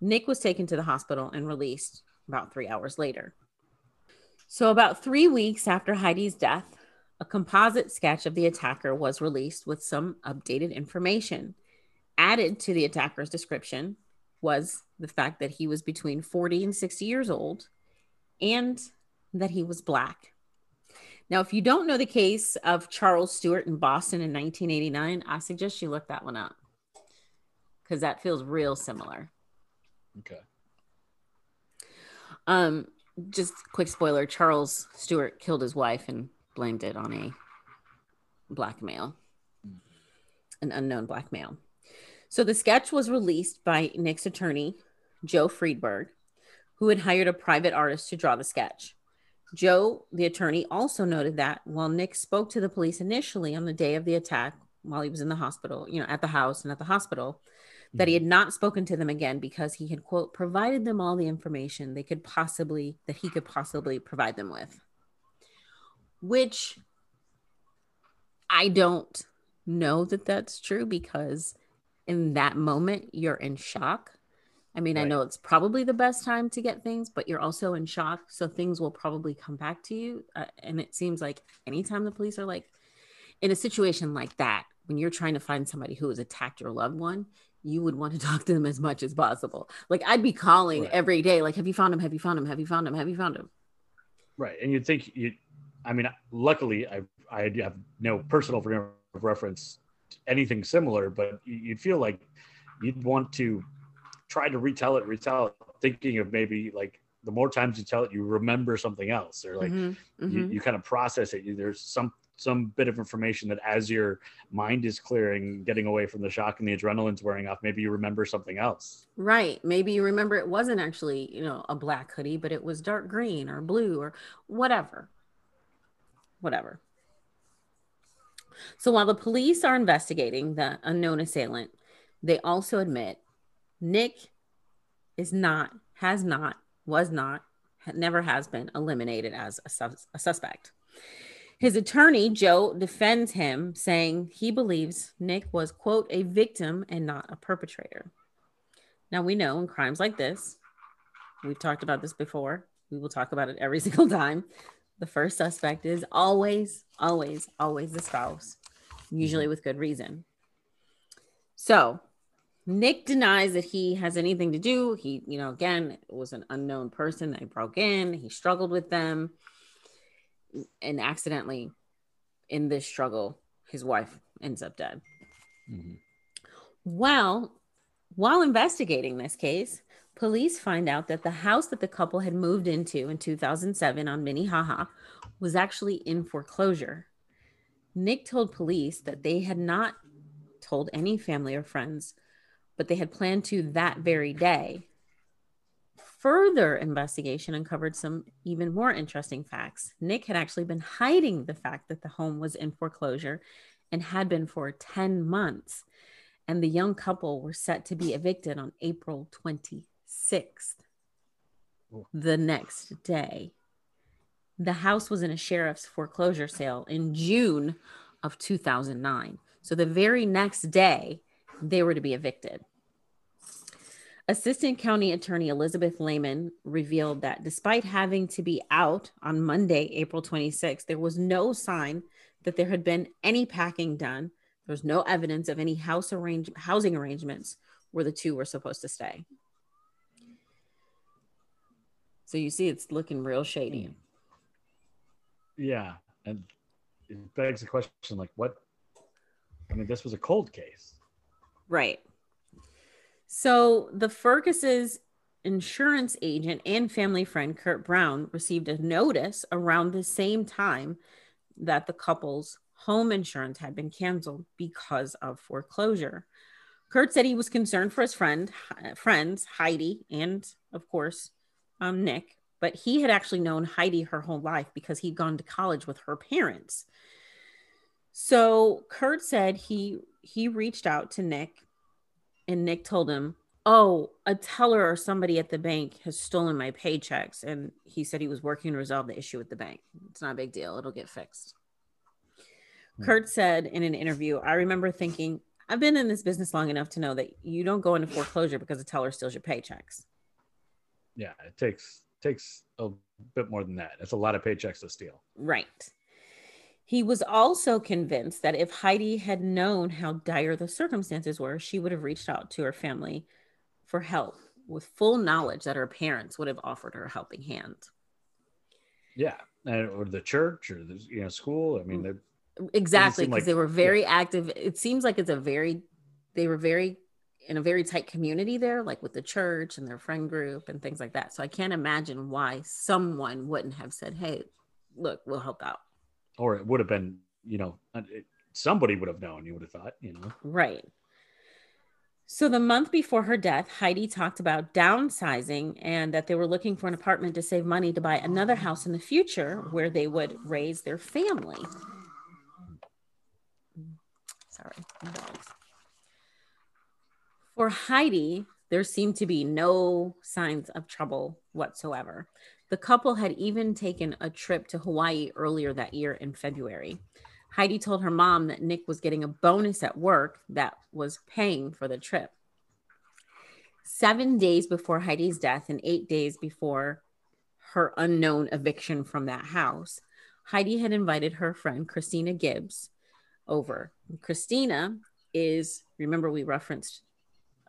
Nick was taken to the hospital and released about three hours later. So, about three weeks after Heidi's death, a composite sketch of the attacker was released with some updated information. Added to the attacker's description was the fact that he was between 40 and 60 years old and that he was black. Now, if you don't know the case of Charles Stewart in Boston in 1989, I suggest you look that one up because that feels real similar. Okay. Um, just quick spoiler: Charles Stewart killed his wife and blamed it on a black male, an unknown black male. So the sketch was released by Nick's attorney, Joe Friedberg, who had hired a private artist to draw the sketch. Joe, the attorney, also noted that while Nick spoke to the police initially on the day of the attack, while he was in the hospital, you know, at the house and at the hospital, that he had mm-hmm. not spoken to them again because he had quote provided them all the information they could possibly that he could possibly provide them with which i don't know that that's true because in that moment you're in shock i mean i know it's probably the best time to get things but you're also in shock so things will probably come back to you uh, and it seems like anytime the police are like in a situation like that when you're trying to find somebody who has attacked your loved one you would want to (laughs) talk to them as much as possible. Like I'd be calling Right. every day, like, have you found him? Have you found him? Have you found him? Have you found him? Right. And you'd think you, I mean, luckily I, I have no personal frame of reference to anything similar, but you- you'd feel like you'd want to try to retell it, retell it, thinking of maybe like the more times you tell it, you remember something else or like Mhm, you, mhm. you kind of process it. There's some some bit of information that as your mind is clearing, getting away from the shock and the adrenaline's wearing off, maybe you remember something else. Right. Maybe you remember it wasn't actually, you know, a black hoodie, but it was dark green or blue or whatever. Whatever. So while the police are investigating the unknown assailant, they also admit Nick is not, has not, was not, never has been eliminated as a, sus- a suspect. His attorney, Joe, defends him, saying he believes Nick was, quote, a victim and not a perpetrator. Now, we know in crimes like this, we've talked about this before, we will talk about it every (laughs) single time. The first suspect is always, always, always the spouse, usually mm-hmm. with good reason. So, Nick denies that he has anything to do. He, you know, again, was an unknown person that broke in. He struggled with them. And accidentally, in this struggle, his wife ends up dead. Mm-hmm. Well, while investigating this case, police find out that the house that the couple had moved into in 2007 on Minnehaha was actually in foreclosure. Nick told police that they had not told any family or friends, but they had planned to that very day further investigation uncovered some even more interesting facts. Nick had actually been hiding the fact that the home was in foreclosure and had been for 10 months. And the young couple were set to be evicted on April 26th, the next day. The house was in a sheriff's foreclosure sale in June of 2009. So the very next day, they were to be evicted. Assistant County Attorney Elizabeth Lehman revealed that despite having to be out on Monday, April 26, there was no sign that there had been any packing done. There was no evidence of any house arrange- housing arrangements where the two were supposed to stay. So you see, it's looking real shady. Hmm. Yeah, and it begs the question: like, what? I mean, this was a cold case, right? So the Firkus's insurance agent and family friend Kurt Brown received a notice around the same time that the couple's home insurance had been canceled because of foreclosure. Kurt said he was concerned for his friend, friends Heidi, and of course, um, Nick. But he had actually known Heidi her whole life because he'd gone to college with her parents. So Kurt said he he reached out to Nick and Nick told him, "Oh, a teller or somebody at the bank has stolen my paychecks." And he said he was working to resolve the issue with the bank. It's not a big deal; it'll get fixed. Hmm. Kurt said in an interview, "I remember thinking." I've been in this business long enough to know that you don't go into foreclosure because a teller steals your paychecks. Yeah, it takes takes a bit more than that. It's a lot of paychecks to steal. Right. He was also convinced that if Heidi had known how dire the circumstances were, she would have reached out to her family for help with full knowledge that her parents would have offered her a helping hand. Yeah, or the church or the you know school. I mean, mm. exactly because like, they were very yeah. active. It seems like it's a very they were very in a very tight community there, like with the church and their friend group and things like that. So I can't imagine why someone wouldn't have said, "Hey, look, we'll help out." or it would have been, you know, uh, somebody would have known. You would have thought, you know, right. So the month before her death, Heidi talked about downsizing and that they were looking for an apartment to save money to buy another house in the future where they would raise their family. Sorry, For Heidi, there seemed to be no signs of trouble whatsoever. The couple had even taken a trip to Hawaii earlier that year in February. Heidi told her mom that Nick was getting a bonus at work that was paying for the trip. Seven days before Heidi's death and eight days before her unknown eviction from that house, Heidi had invited her friend Christina Gibbs over. Christina is, remember, we referenced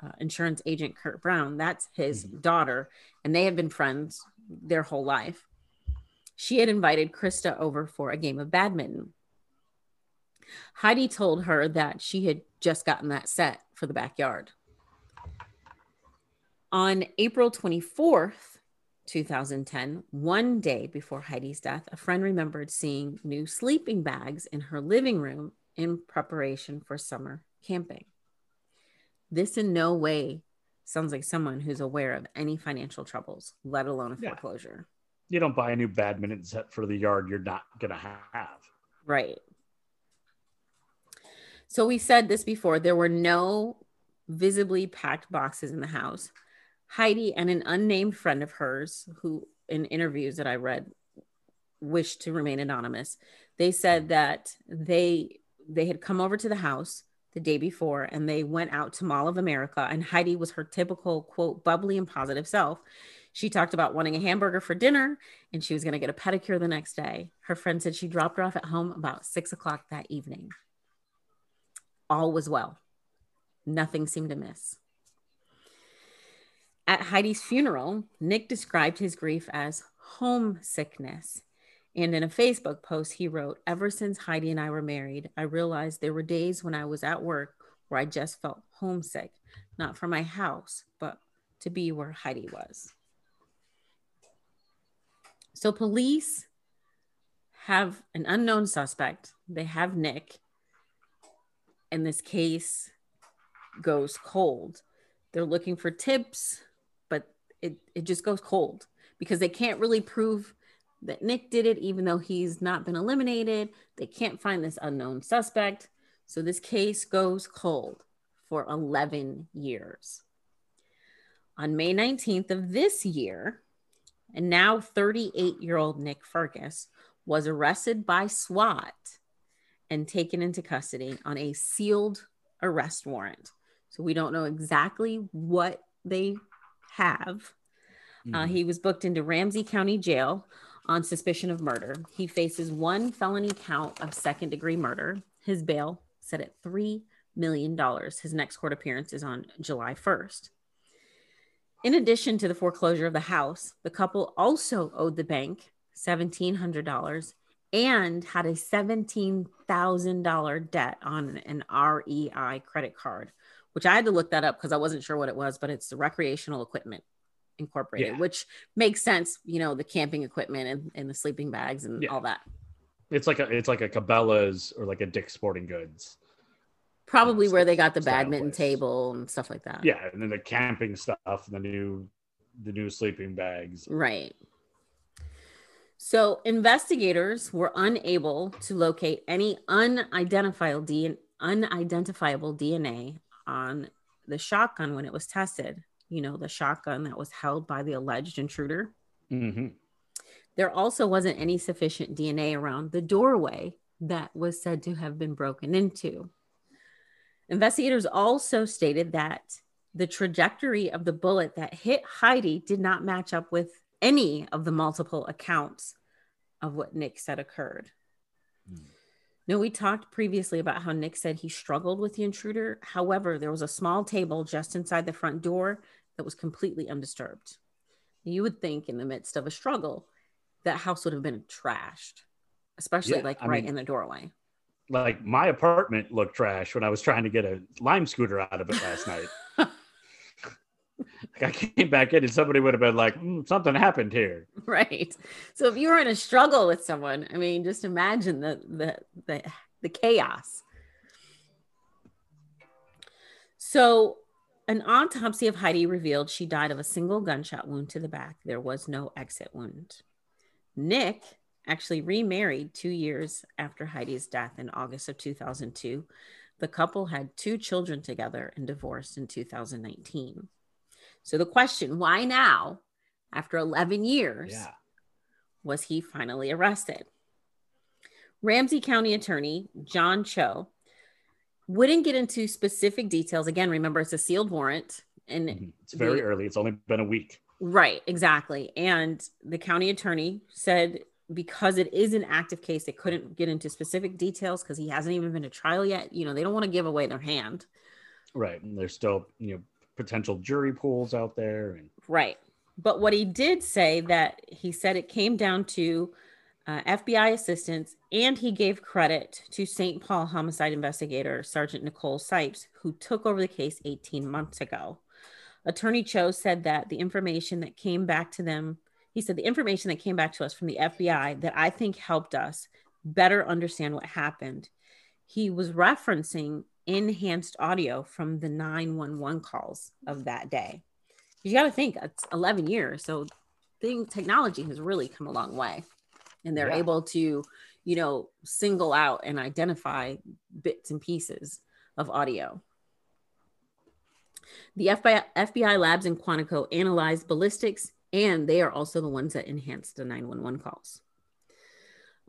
uh, insurance agent Kurt Brown. That's his mm-hmm. daughter, and they have been friends their whole life. She had invited Krista over for a game of badminton. Heidi told her that she had just gotten that set for the backyard. On April 24th, 2010, one day before Heidi's death, a friend remembered seeing new sleeping bags in her living room in preparation for summer camping. This in no way sounds like someone who's aware of any financial troubles, let alone a foreclosure. Yeah. You don't buy a new badminton set for the yard you're not going to have. Right. So we said this before there were no visibly packed boxes in the house. Heidi and an unnamed friend of hers, who in interviews that I read wished to remain anonymous, they said that they they had come over to the house the day before and they went out to Mall of America and Heidi was her typical quote bubbly and positive self. She talked about wanting a hamburger for dinner and she was going to get a pedicure the next day. Her friend said she dropped her off at home about six o'clock that evening. All was well. Nothing seemed amiss. At Heidi's funeral, Nick described his grief as homesickness and in a Facebook post, he wrote, Ever since Heidi and I were married, I realized there were days when I was at work where I just felt homesick, not for my house, but to be where Heidi was. So police have an unknown suspect. They have Nick, and this case goes cold. They're looking for tips, but it it just goes cold because they can't really prove that Nick did it, even though he's not been eliminated. They can't find this unknown suspect. So this case goes cold for 11 years. On May 19th of this year, and now 38 year old Nick Firkus was arrested by SWAT and taken into custody on a sealed arrest warrant. So we don't know exactly what they have. Uh, mm-hmm. Uh, he was booked into Ramsey County Jail on suspicion of murder. He faces one felony count of second degree murder. His bail set at $3 million. His next court appearance is on July 1st. In addition to the foreclosure of the house, the couple also owed the bank $1,700 and had a $17,000 debt on an REI credit card, which I had to look that up because I wasn't sure what it was, but it's the recreational equipment incorporated, yeah. which makes sense, you know, the camping equipment and, and the sleeping bags and yeah. all that. It's like a it's like a Cabela's or like a Dick's Sporting Goods. Probably where they got the badminton place. table and stuff like that. Yeah, and then the camping stuff, and the new the new sleeping bags. Right. So investigators were unable to locate any unidentifiable DNA, unidentifiable DNA on the shotgun when it was tested. You know, the shotgun that was held by the alleged intruder. Mm-hmm. There also wasn't any sufficient DNA around the doorway that was said to have been broken into. Investigators also stated that the trajectory of the bullet that hit Heidi did not match up with any of the multiple accounts of what Nick said occurred. Mm. Now, we talked previously about how Nick said he struggled with the intruder. However, there was a small table just inside the front door that was completely undisturbed. You would think, in the midst of a struggle, that house would have been trashed, especially yeah, like I right mean, in the doorway like my apartment looked trash when I was trying to get a lime scooter out of it last (laughs) night. like I came back in and somebody would have been like, mm, something happened here. Right. So if you were in a struggle with someone, I mean, just imagine the the the, the chaos. So an autopsy of Heidi revealed she died of a single gunshot wound to the back. There was no exit wound. Nick actually remarried two years after Heidi's death in August of 2002. The couple had two children together and divorced in 2019. So the question, why now, after 11 years, yeah. was he finally arrested? Ramsey County Attorney John Choi wouldn't get into specific details. Again, remember it's a sealed warrant and mm-hmm. it's very the, early. It's only been a week. Right, exactly. And the county attorney said because it is an active case, they couldn't get into specific details because he hasn't even been to trial yet. You know, they don't want to give away their hand. Right. And there's still, you know, potential jury pools out there. And... Right. But what he did say that he said it came down to uh, FBI assistance, and he gave credit to St. Paul homicide investigator Sergeant Nicole Sipes, who took over the case 18 months ago. Attorney Choi said that the information that came back to them he said the information that came back to us from the FBI that I think helped us better understand what happened. He was referencing enhanced audio from the 911 calls of that day. You got to think it's 11 years. So thing technology has really come a long way and they're yeah. able to, you know, single out and identify bits and pieces of audio. The FBI, FBI labs in Quantico analyzed ballistics and they are also the ones that enhance the 911 calls.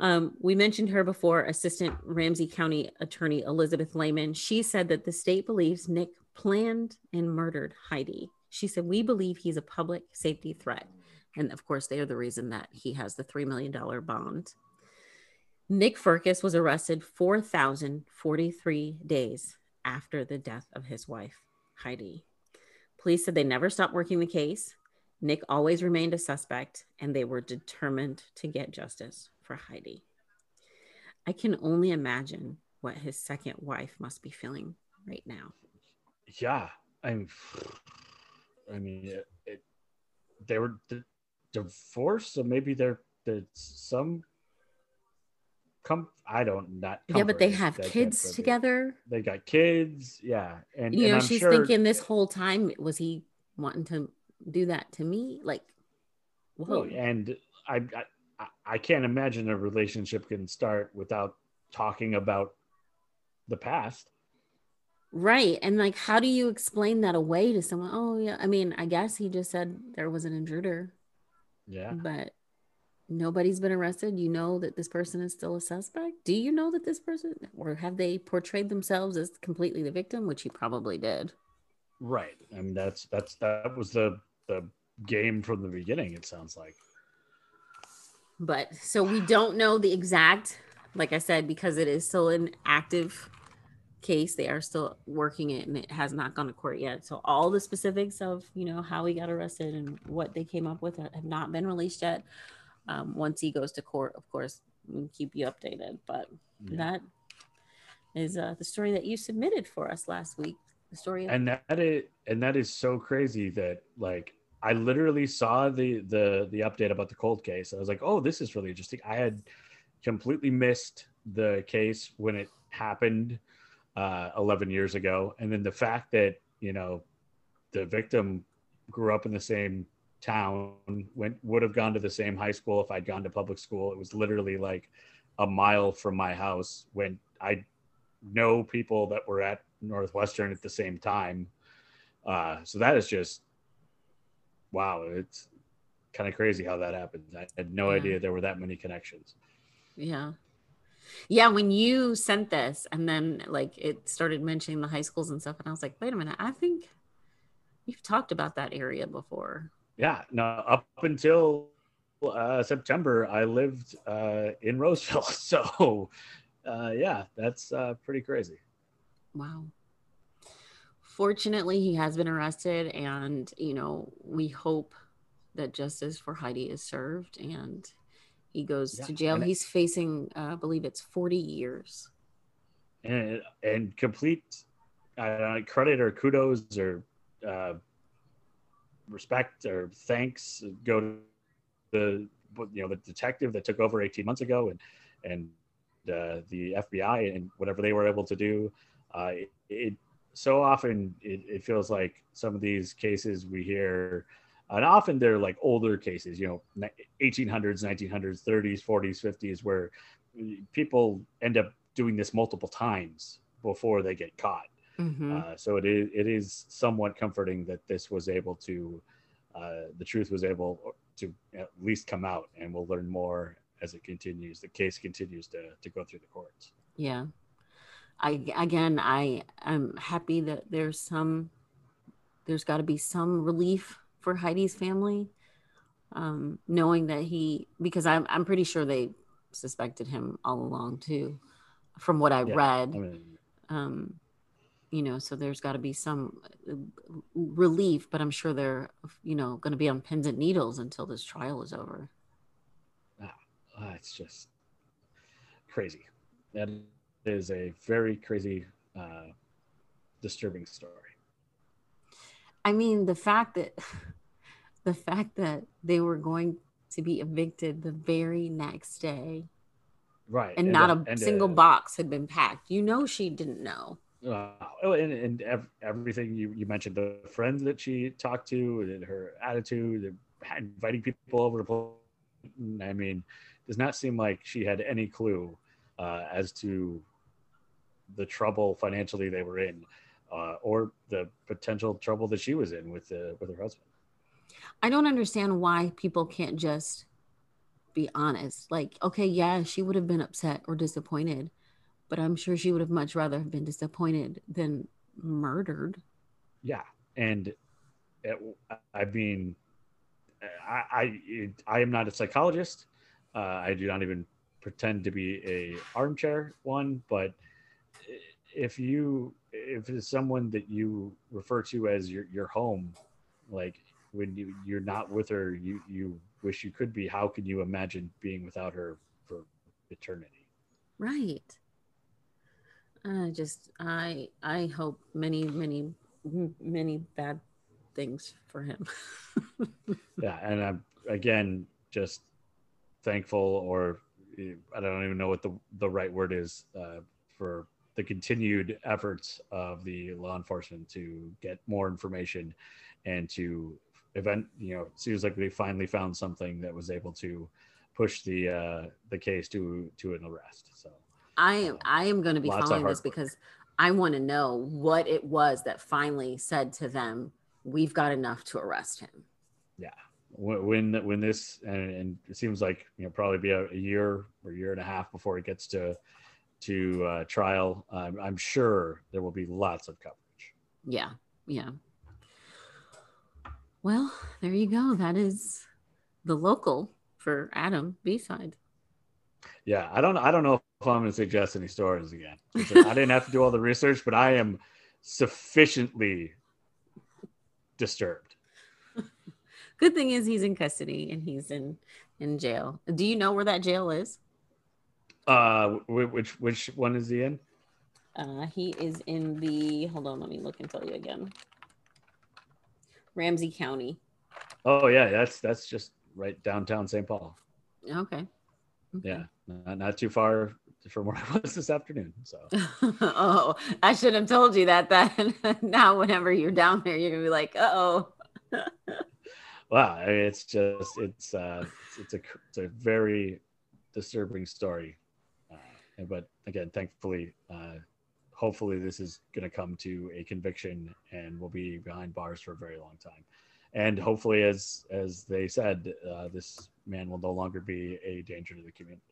Um, we mentioned her before, Assistant Ramsey County Attorney Elizabeth Lehman. She said that the state believes Nick planned and murdered Heidi. She said, We believe he's a public safety threat. And of course, they are the reason that he has the $3 million bond. Nick Firkus was arrested 4,043 days after the death of his wife, Heidi. Police said they never stopped working the case. Nick always remained a suspect, and they were determined to get justice for Heidi. I can only imagine what his second wife must be feeling right now. Yeah, I'm. I mean, it, it, they were divorced, so maybe they're there's some. Come, I don't not. Yeah, but they have kids together. They got kids, yeah, and you and know I'm she's sure... thinking this whole time was he wanting to do that to me. Like, whoa. And I, I, I can't imagine a relationship can start without talking about the past. Right. And like, how do you explain that away to someone? Oh, yeah. I mean, I guess he just said there was an intruder. Yeah. But nobody's been arrested. You know that this person is still a suspect. Do you know that this person, or have they portrayed themselves as completely the victim, which he probably did? Right. I mean, that's, that's, that was the, the game from the beginning, it sounds like. But so we don't know the exact, like I said, because it is still an active case they are still working it and it has not gone to court yet. So all the specifics of you know how he got arrested and what they came up with have not been released yet. Um, once he goes to court of course we'll keep you updated. But yeah. that is uh, the story that you submitted for us last week the story of- and that is and that is so crazy that like i literally saw the the the update about the cold case. I was like oh this is really interesting. I had completely missed the case when it happened uh, 11 years ago. And then the fact that, you know, the victim grew up in the same town, went, would have gone to the same high school if I'd gone to public school. It was literally like a mile from my house when I know people that were at Northwestern at the same time. Uh, so that is just, wow. It's kind of crazy how that happened. I had no yeah. idea there were that many connections. Yeah. Yeah, when you sent this and then like it started mentioning the high schools and stuff, and I was like, wait a minute, I think you've talked about that area before. Yeah, no, up until uh, September, I lived uh, in Roseville. (laughs) So, uh, yeah, that's uh, pretty crazy. Wow. Fortunately, he has been arrested, and you know, we hope that justice for Heidi is served and he goes yeah. to jail. And He's facing, uh, I believe it's 40 years. And, and complete uh, credit or kudos or uh, respect or thanks go to the you know the detective that took over 18 months ago and and uh, the FBI and whatever they were able to do. Uh, it, it so often it, it feels like some of these cases we hear and often they're like older cases you know 1800s 1900s 30s 40s 50s where people end up doing this multiple times before they get caught. Mm-hmm. uh, so it is it is somewhat comforting that this was able to uh, the truth was able to at least come out and we'll learn more as it continues the case continues to, to go through the courts. Yeah. I again i i'm happy that there's some there's got to be some relief for Heidi's family, um, knowing that he because I'm I'm pretty sure they suspected him all along too, from what I yeah, read. I mean, um, you know, so there's got to be some uh, relief, but I'm sure they're you know going to be on pins and needles until this trial is over. Ah, it's just crazy. That is a very crazy, uh, disturbing story. I mean, the fact that (laughs) the fact that they were going to be evicted the very next day, right, and, and not a and single box had been packed. You know, she didn't know. Uh, and, and everything you, you mentioned, the friends that she talked to, and her attitude, inviting people over to play. I mean, does not seem like she had any clue uh, as to the trouble financially they were in uh, or the potential trouble that she was in with uh, with her husband. I don't understand why people can't just be honest. Like, okay, yeah, she would have been upset or disappointed, but I'm sure she would have much rather have been disappointed than murdered. Yeah, and uh, it, I mean, uh, I I, I am not a psychologist. Uh, I do not even pretend to be a armchair one, but uh, if you if it's someone that you refer to as your your home, like when you you're not with her, you you wish you could be. How can you imagine being without her for eternity? Right. I just I I hope many many many bad things for him. (laughs) yeah, and I'm again just thankful, or I don't even know what the the right word is uh, for the continued efforts of the law enforcement to get more information and to event, you know, seems like they finally found something that was able to push the uh, the case to to an arrest. So I am I am going to be following this because I want to know what it was that finally said to them, "We've got enough to arrest him." yeah, when when, when this and, and it seems like you know probably be a, a year or year and a half before it gets to to uh, trial. Um, I'm sure there will be lots of coverage. Yeah, yeah. Well, there you go. That is the local for Adam B side. Yeah, I don't I don't know if I'm going to suggest any stories again. (laughs) Like, I didn't have to do all the research, but I am sufficiently disturbed. (laughs) Good thing is he's in custody and he's in in jail. Do you know where that jail is? Uh, which which one is he in? Uh, he is in the. Hold on, let me look and tell you again. Ramsey County. Oh yeah, that's that's just right downtown St. Paul. Okay. Okay. Yeah, not, not too far from where (laughs) I was this afternoon. So (laughs) oh, I should have told you that. Then (laughs) now, whenever you're down there, you're gonna be like, "Uh oh." wow, I mean, it's just it's uh it's, it's a it's a very disturbing story. Uh, but again, thankfully, uh, hopefully this is going to come to a conviction and we'll be behind bars for a very long time. And hopefully, as as they said, uh, this man will no longer be a danger to the community.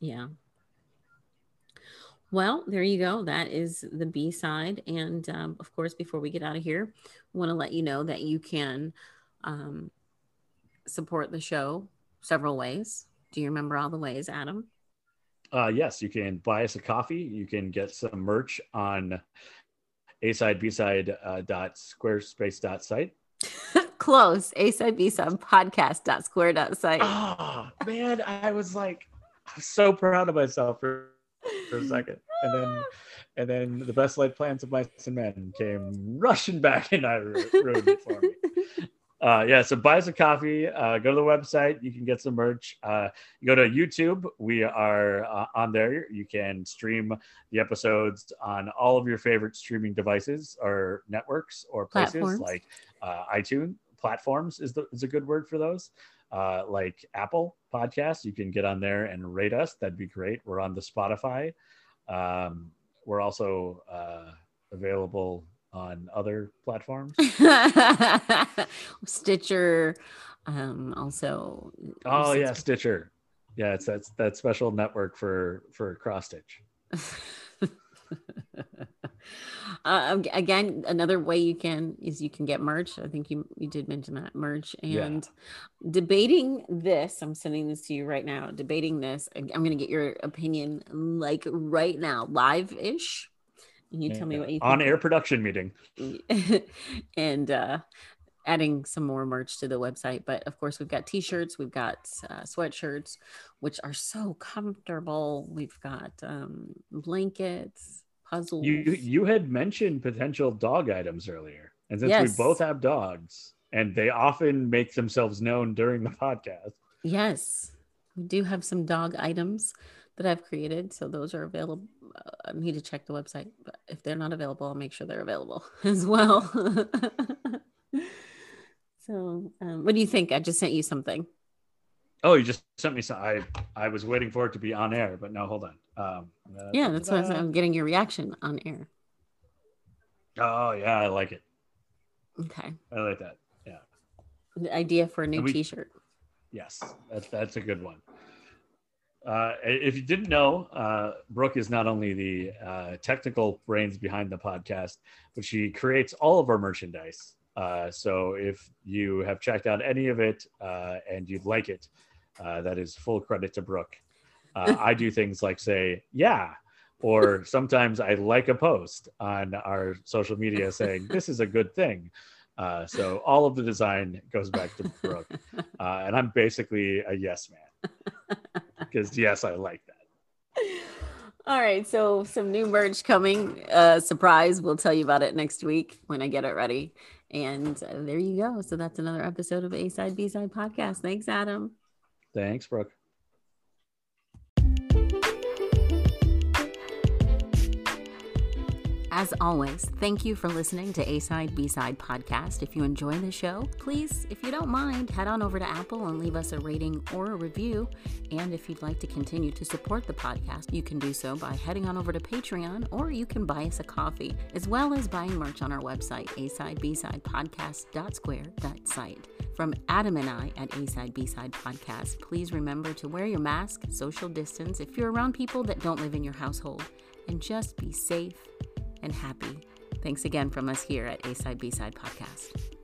Yeah. Well, there you go. That is the B side. And um, of course, before we get out of here, want to let you know that you can um, support the show several ways. Do you remember all the ways, Adam? Uh, yes, you can buy us a coffee. You can get some merch on a side b side uh, dot squarespace dot site. (laughs) Close. A side, B side, podcast dot square dot site. Oh man, I was like, I'm so proud of myself for, for a second, and then and then the best laid plans of mice and men came rushing back, and I ru- ruined it for me. (laughs) Uh, yeah, so buy us a coffee. Uh, go to the website. You can get some merch. Uh, go to YouTube. We are uh, on there. You can stream the episodes on all of your favorite streaming devices or networks or places Platforms. like uh, iTunes platforms is the is a good word for those. Uh, like Apple Podcasts, you can get on there and rate us. That'd be great. We're on the Spotify. Um, we're also uh, available on other platforms. (laughs) Stitcher. Um, also. Oh yeah, Stitcher. Yeah, it's that's that special network for for cross stitch. (laughs) uh, again, another way you can is you can get merch. I think you you did mention that merch Yeah. and debating this. I'm sending this to you right now. Debating this. I'm going to get your opinion like right now, live ish. And you tell me Yeah. what you on air production meeting. (laughs) and uh, adding some more merch to the website. But of course, we've got t-shirts, we've got uh, sweatshirts, which are so comfortable. We've got um, blankets, puzzles. You you had mentioned potential dog items earlier, and since Yes. we both have dogs, and they often make themselves known during the (laughs) podcast. yes, we do have some dog items that I've created, so those are available. Uh, I need to check the website, but if they're not available, I'll make sure they're available (laughs) as well. (laughs) so, um, what do you think? I just sent you something. Oh, you just sent me some. I I was waiting for it to be on air, but no, hold on. Um, uh, Yeah, that's why I was- da-da-da. I'm getting your reaction on air. Oh yeah, I like it. Okay. I like that. Yeah. The idea for a new we- t-shirt. Yes, that's that's a good one. Uh, if you didn't know, uh, Brooke is not only the uh, technical brains behind the podcast, but she creates all of our merchandise. Uh, so if you have checked out any of it uh, and you'd like it, uh, that is full credit to Brooke. Uh, (laughs) I do things like say, yeah, or (laughs) sometimes I like a post on our social media saying, this is a good thing. Uh, so all of the design goes back to Brooke. (laughs) Uh, and I'm basically a yes man because yes, I like that. All right, so some new merch coming. Uh, surprise! We'll tell you about it next week when I get it ready. And uh, there you go. So that's another episode of A Side B Side Podcast. Thanks, Adam. Thanks, Brooke. As always, thank you for listening to A Side B Side podcast. If you enjoy the show, please, if you don't mind, head on over to Apple and leave us a rating or a review. And if you'd like to continue to support the podcast, you can do so by heading on over to Patreon or you can buy us a coffee, as well as buying merch on our website, A Side B Side Podcast.square.site. From Adam and I at A Side B Side Podcast, please remember to wear your mask, social distance if you're around people that don't live in your household, and just be safe and happy. Thanks again from us here at A Side B Side Podcast.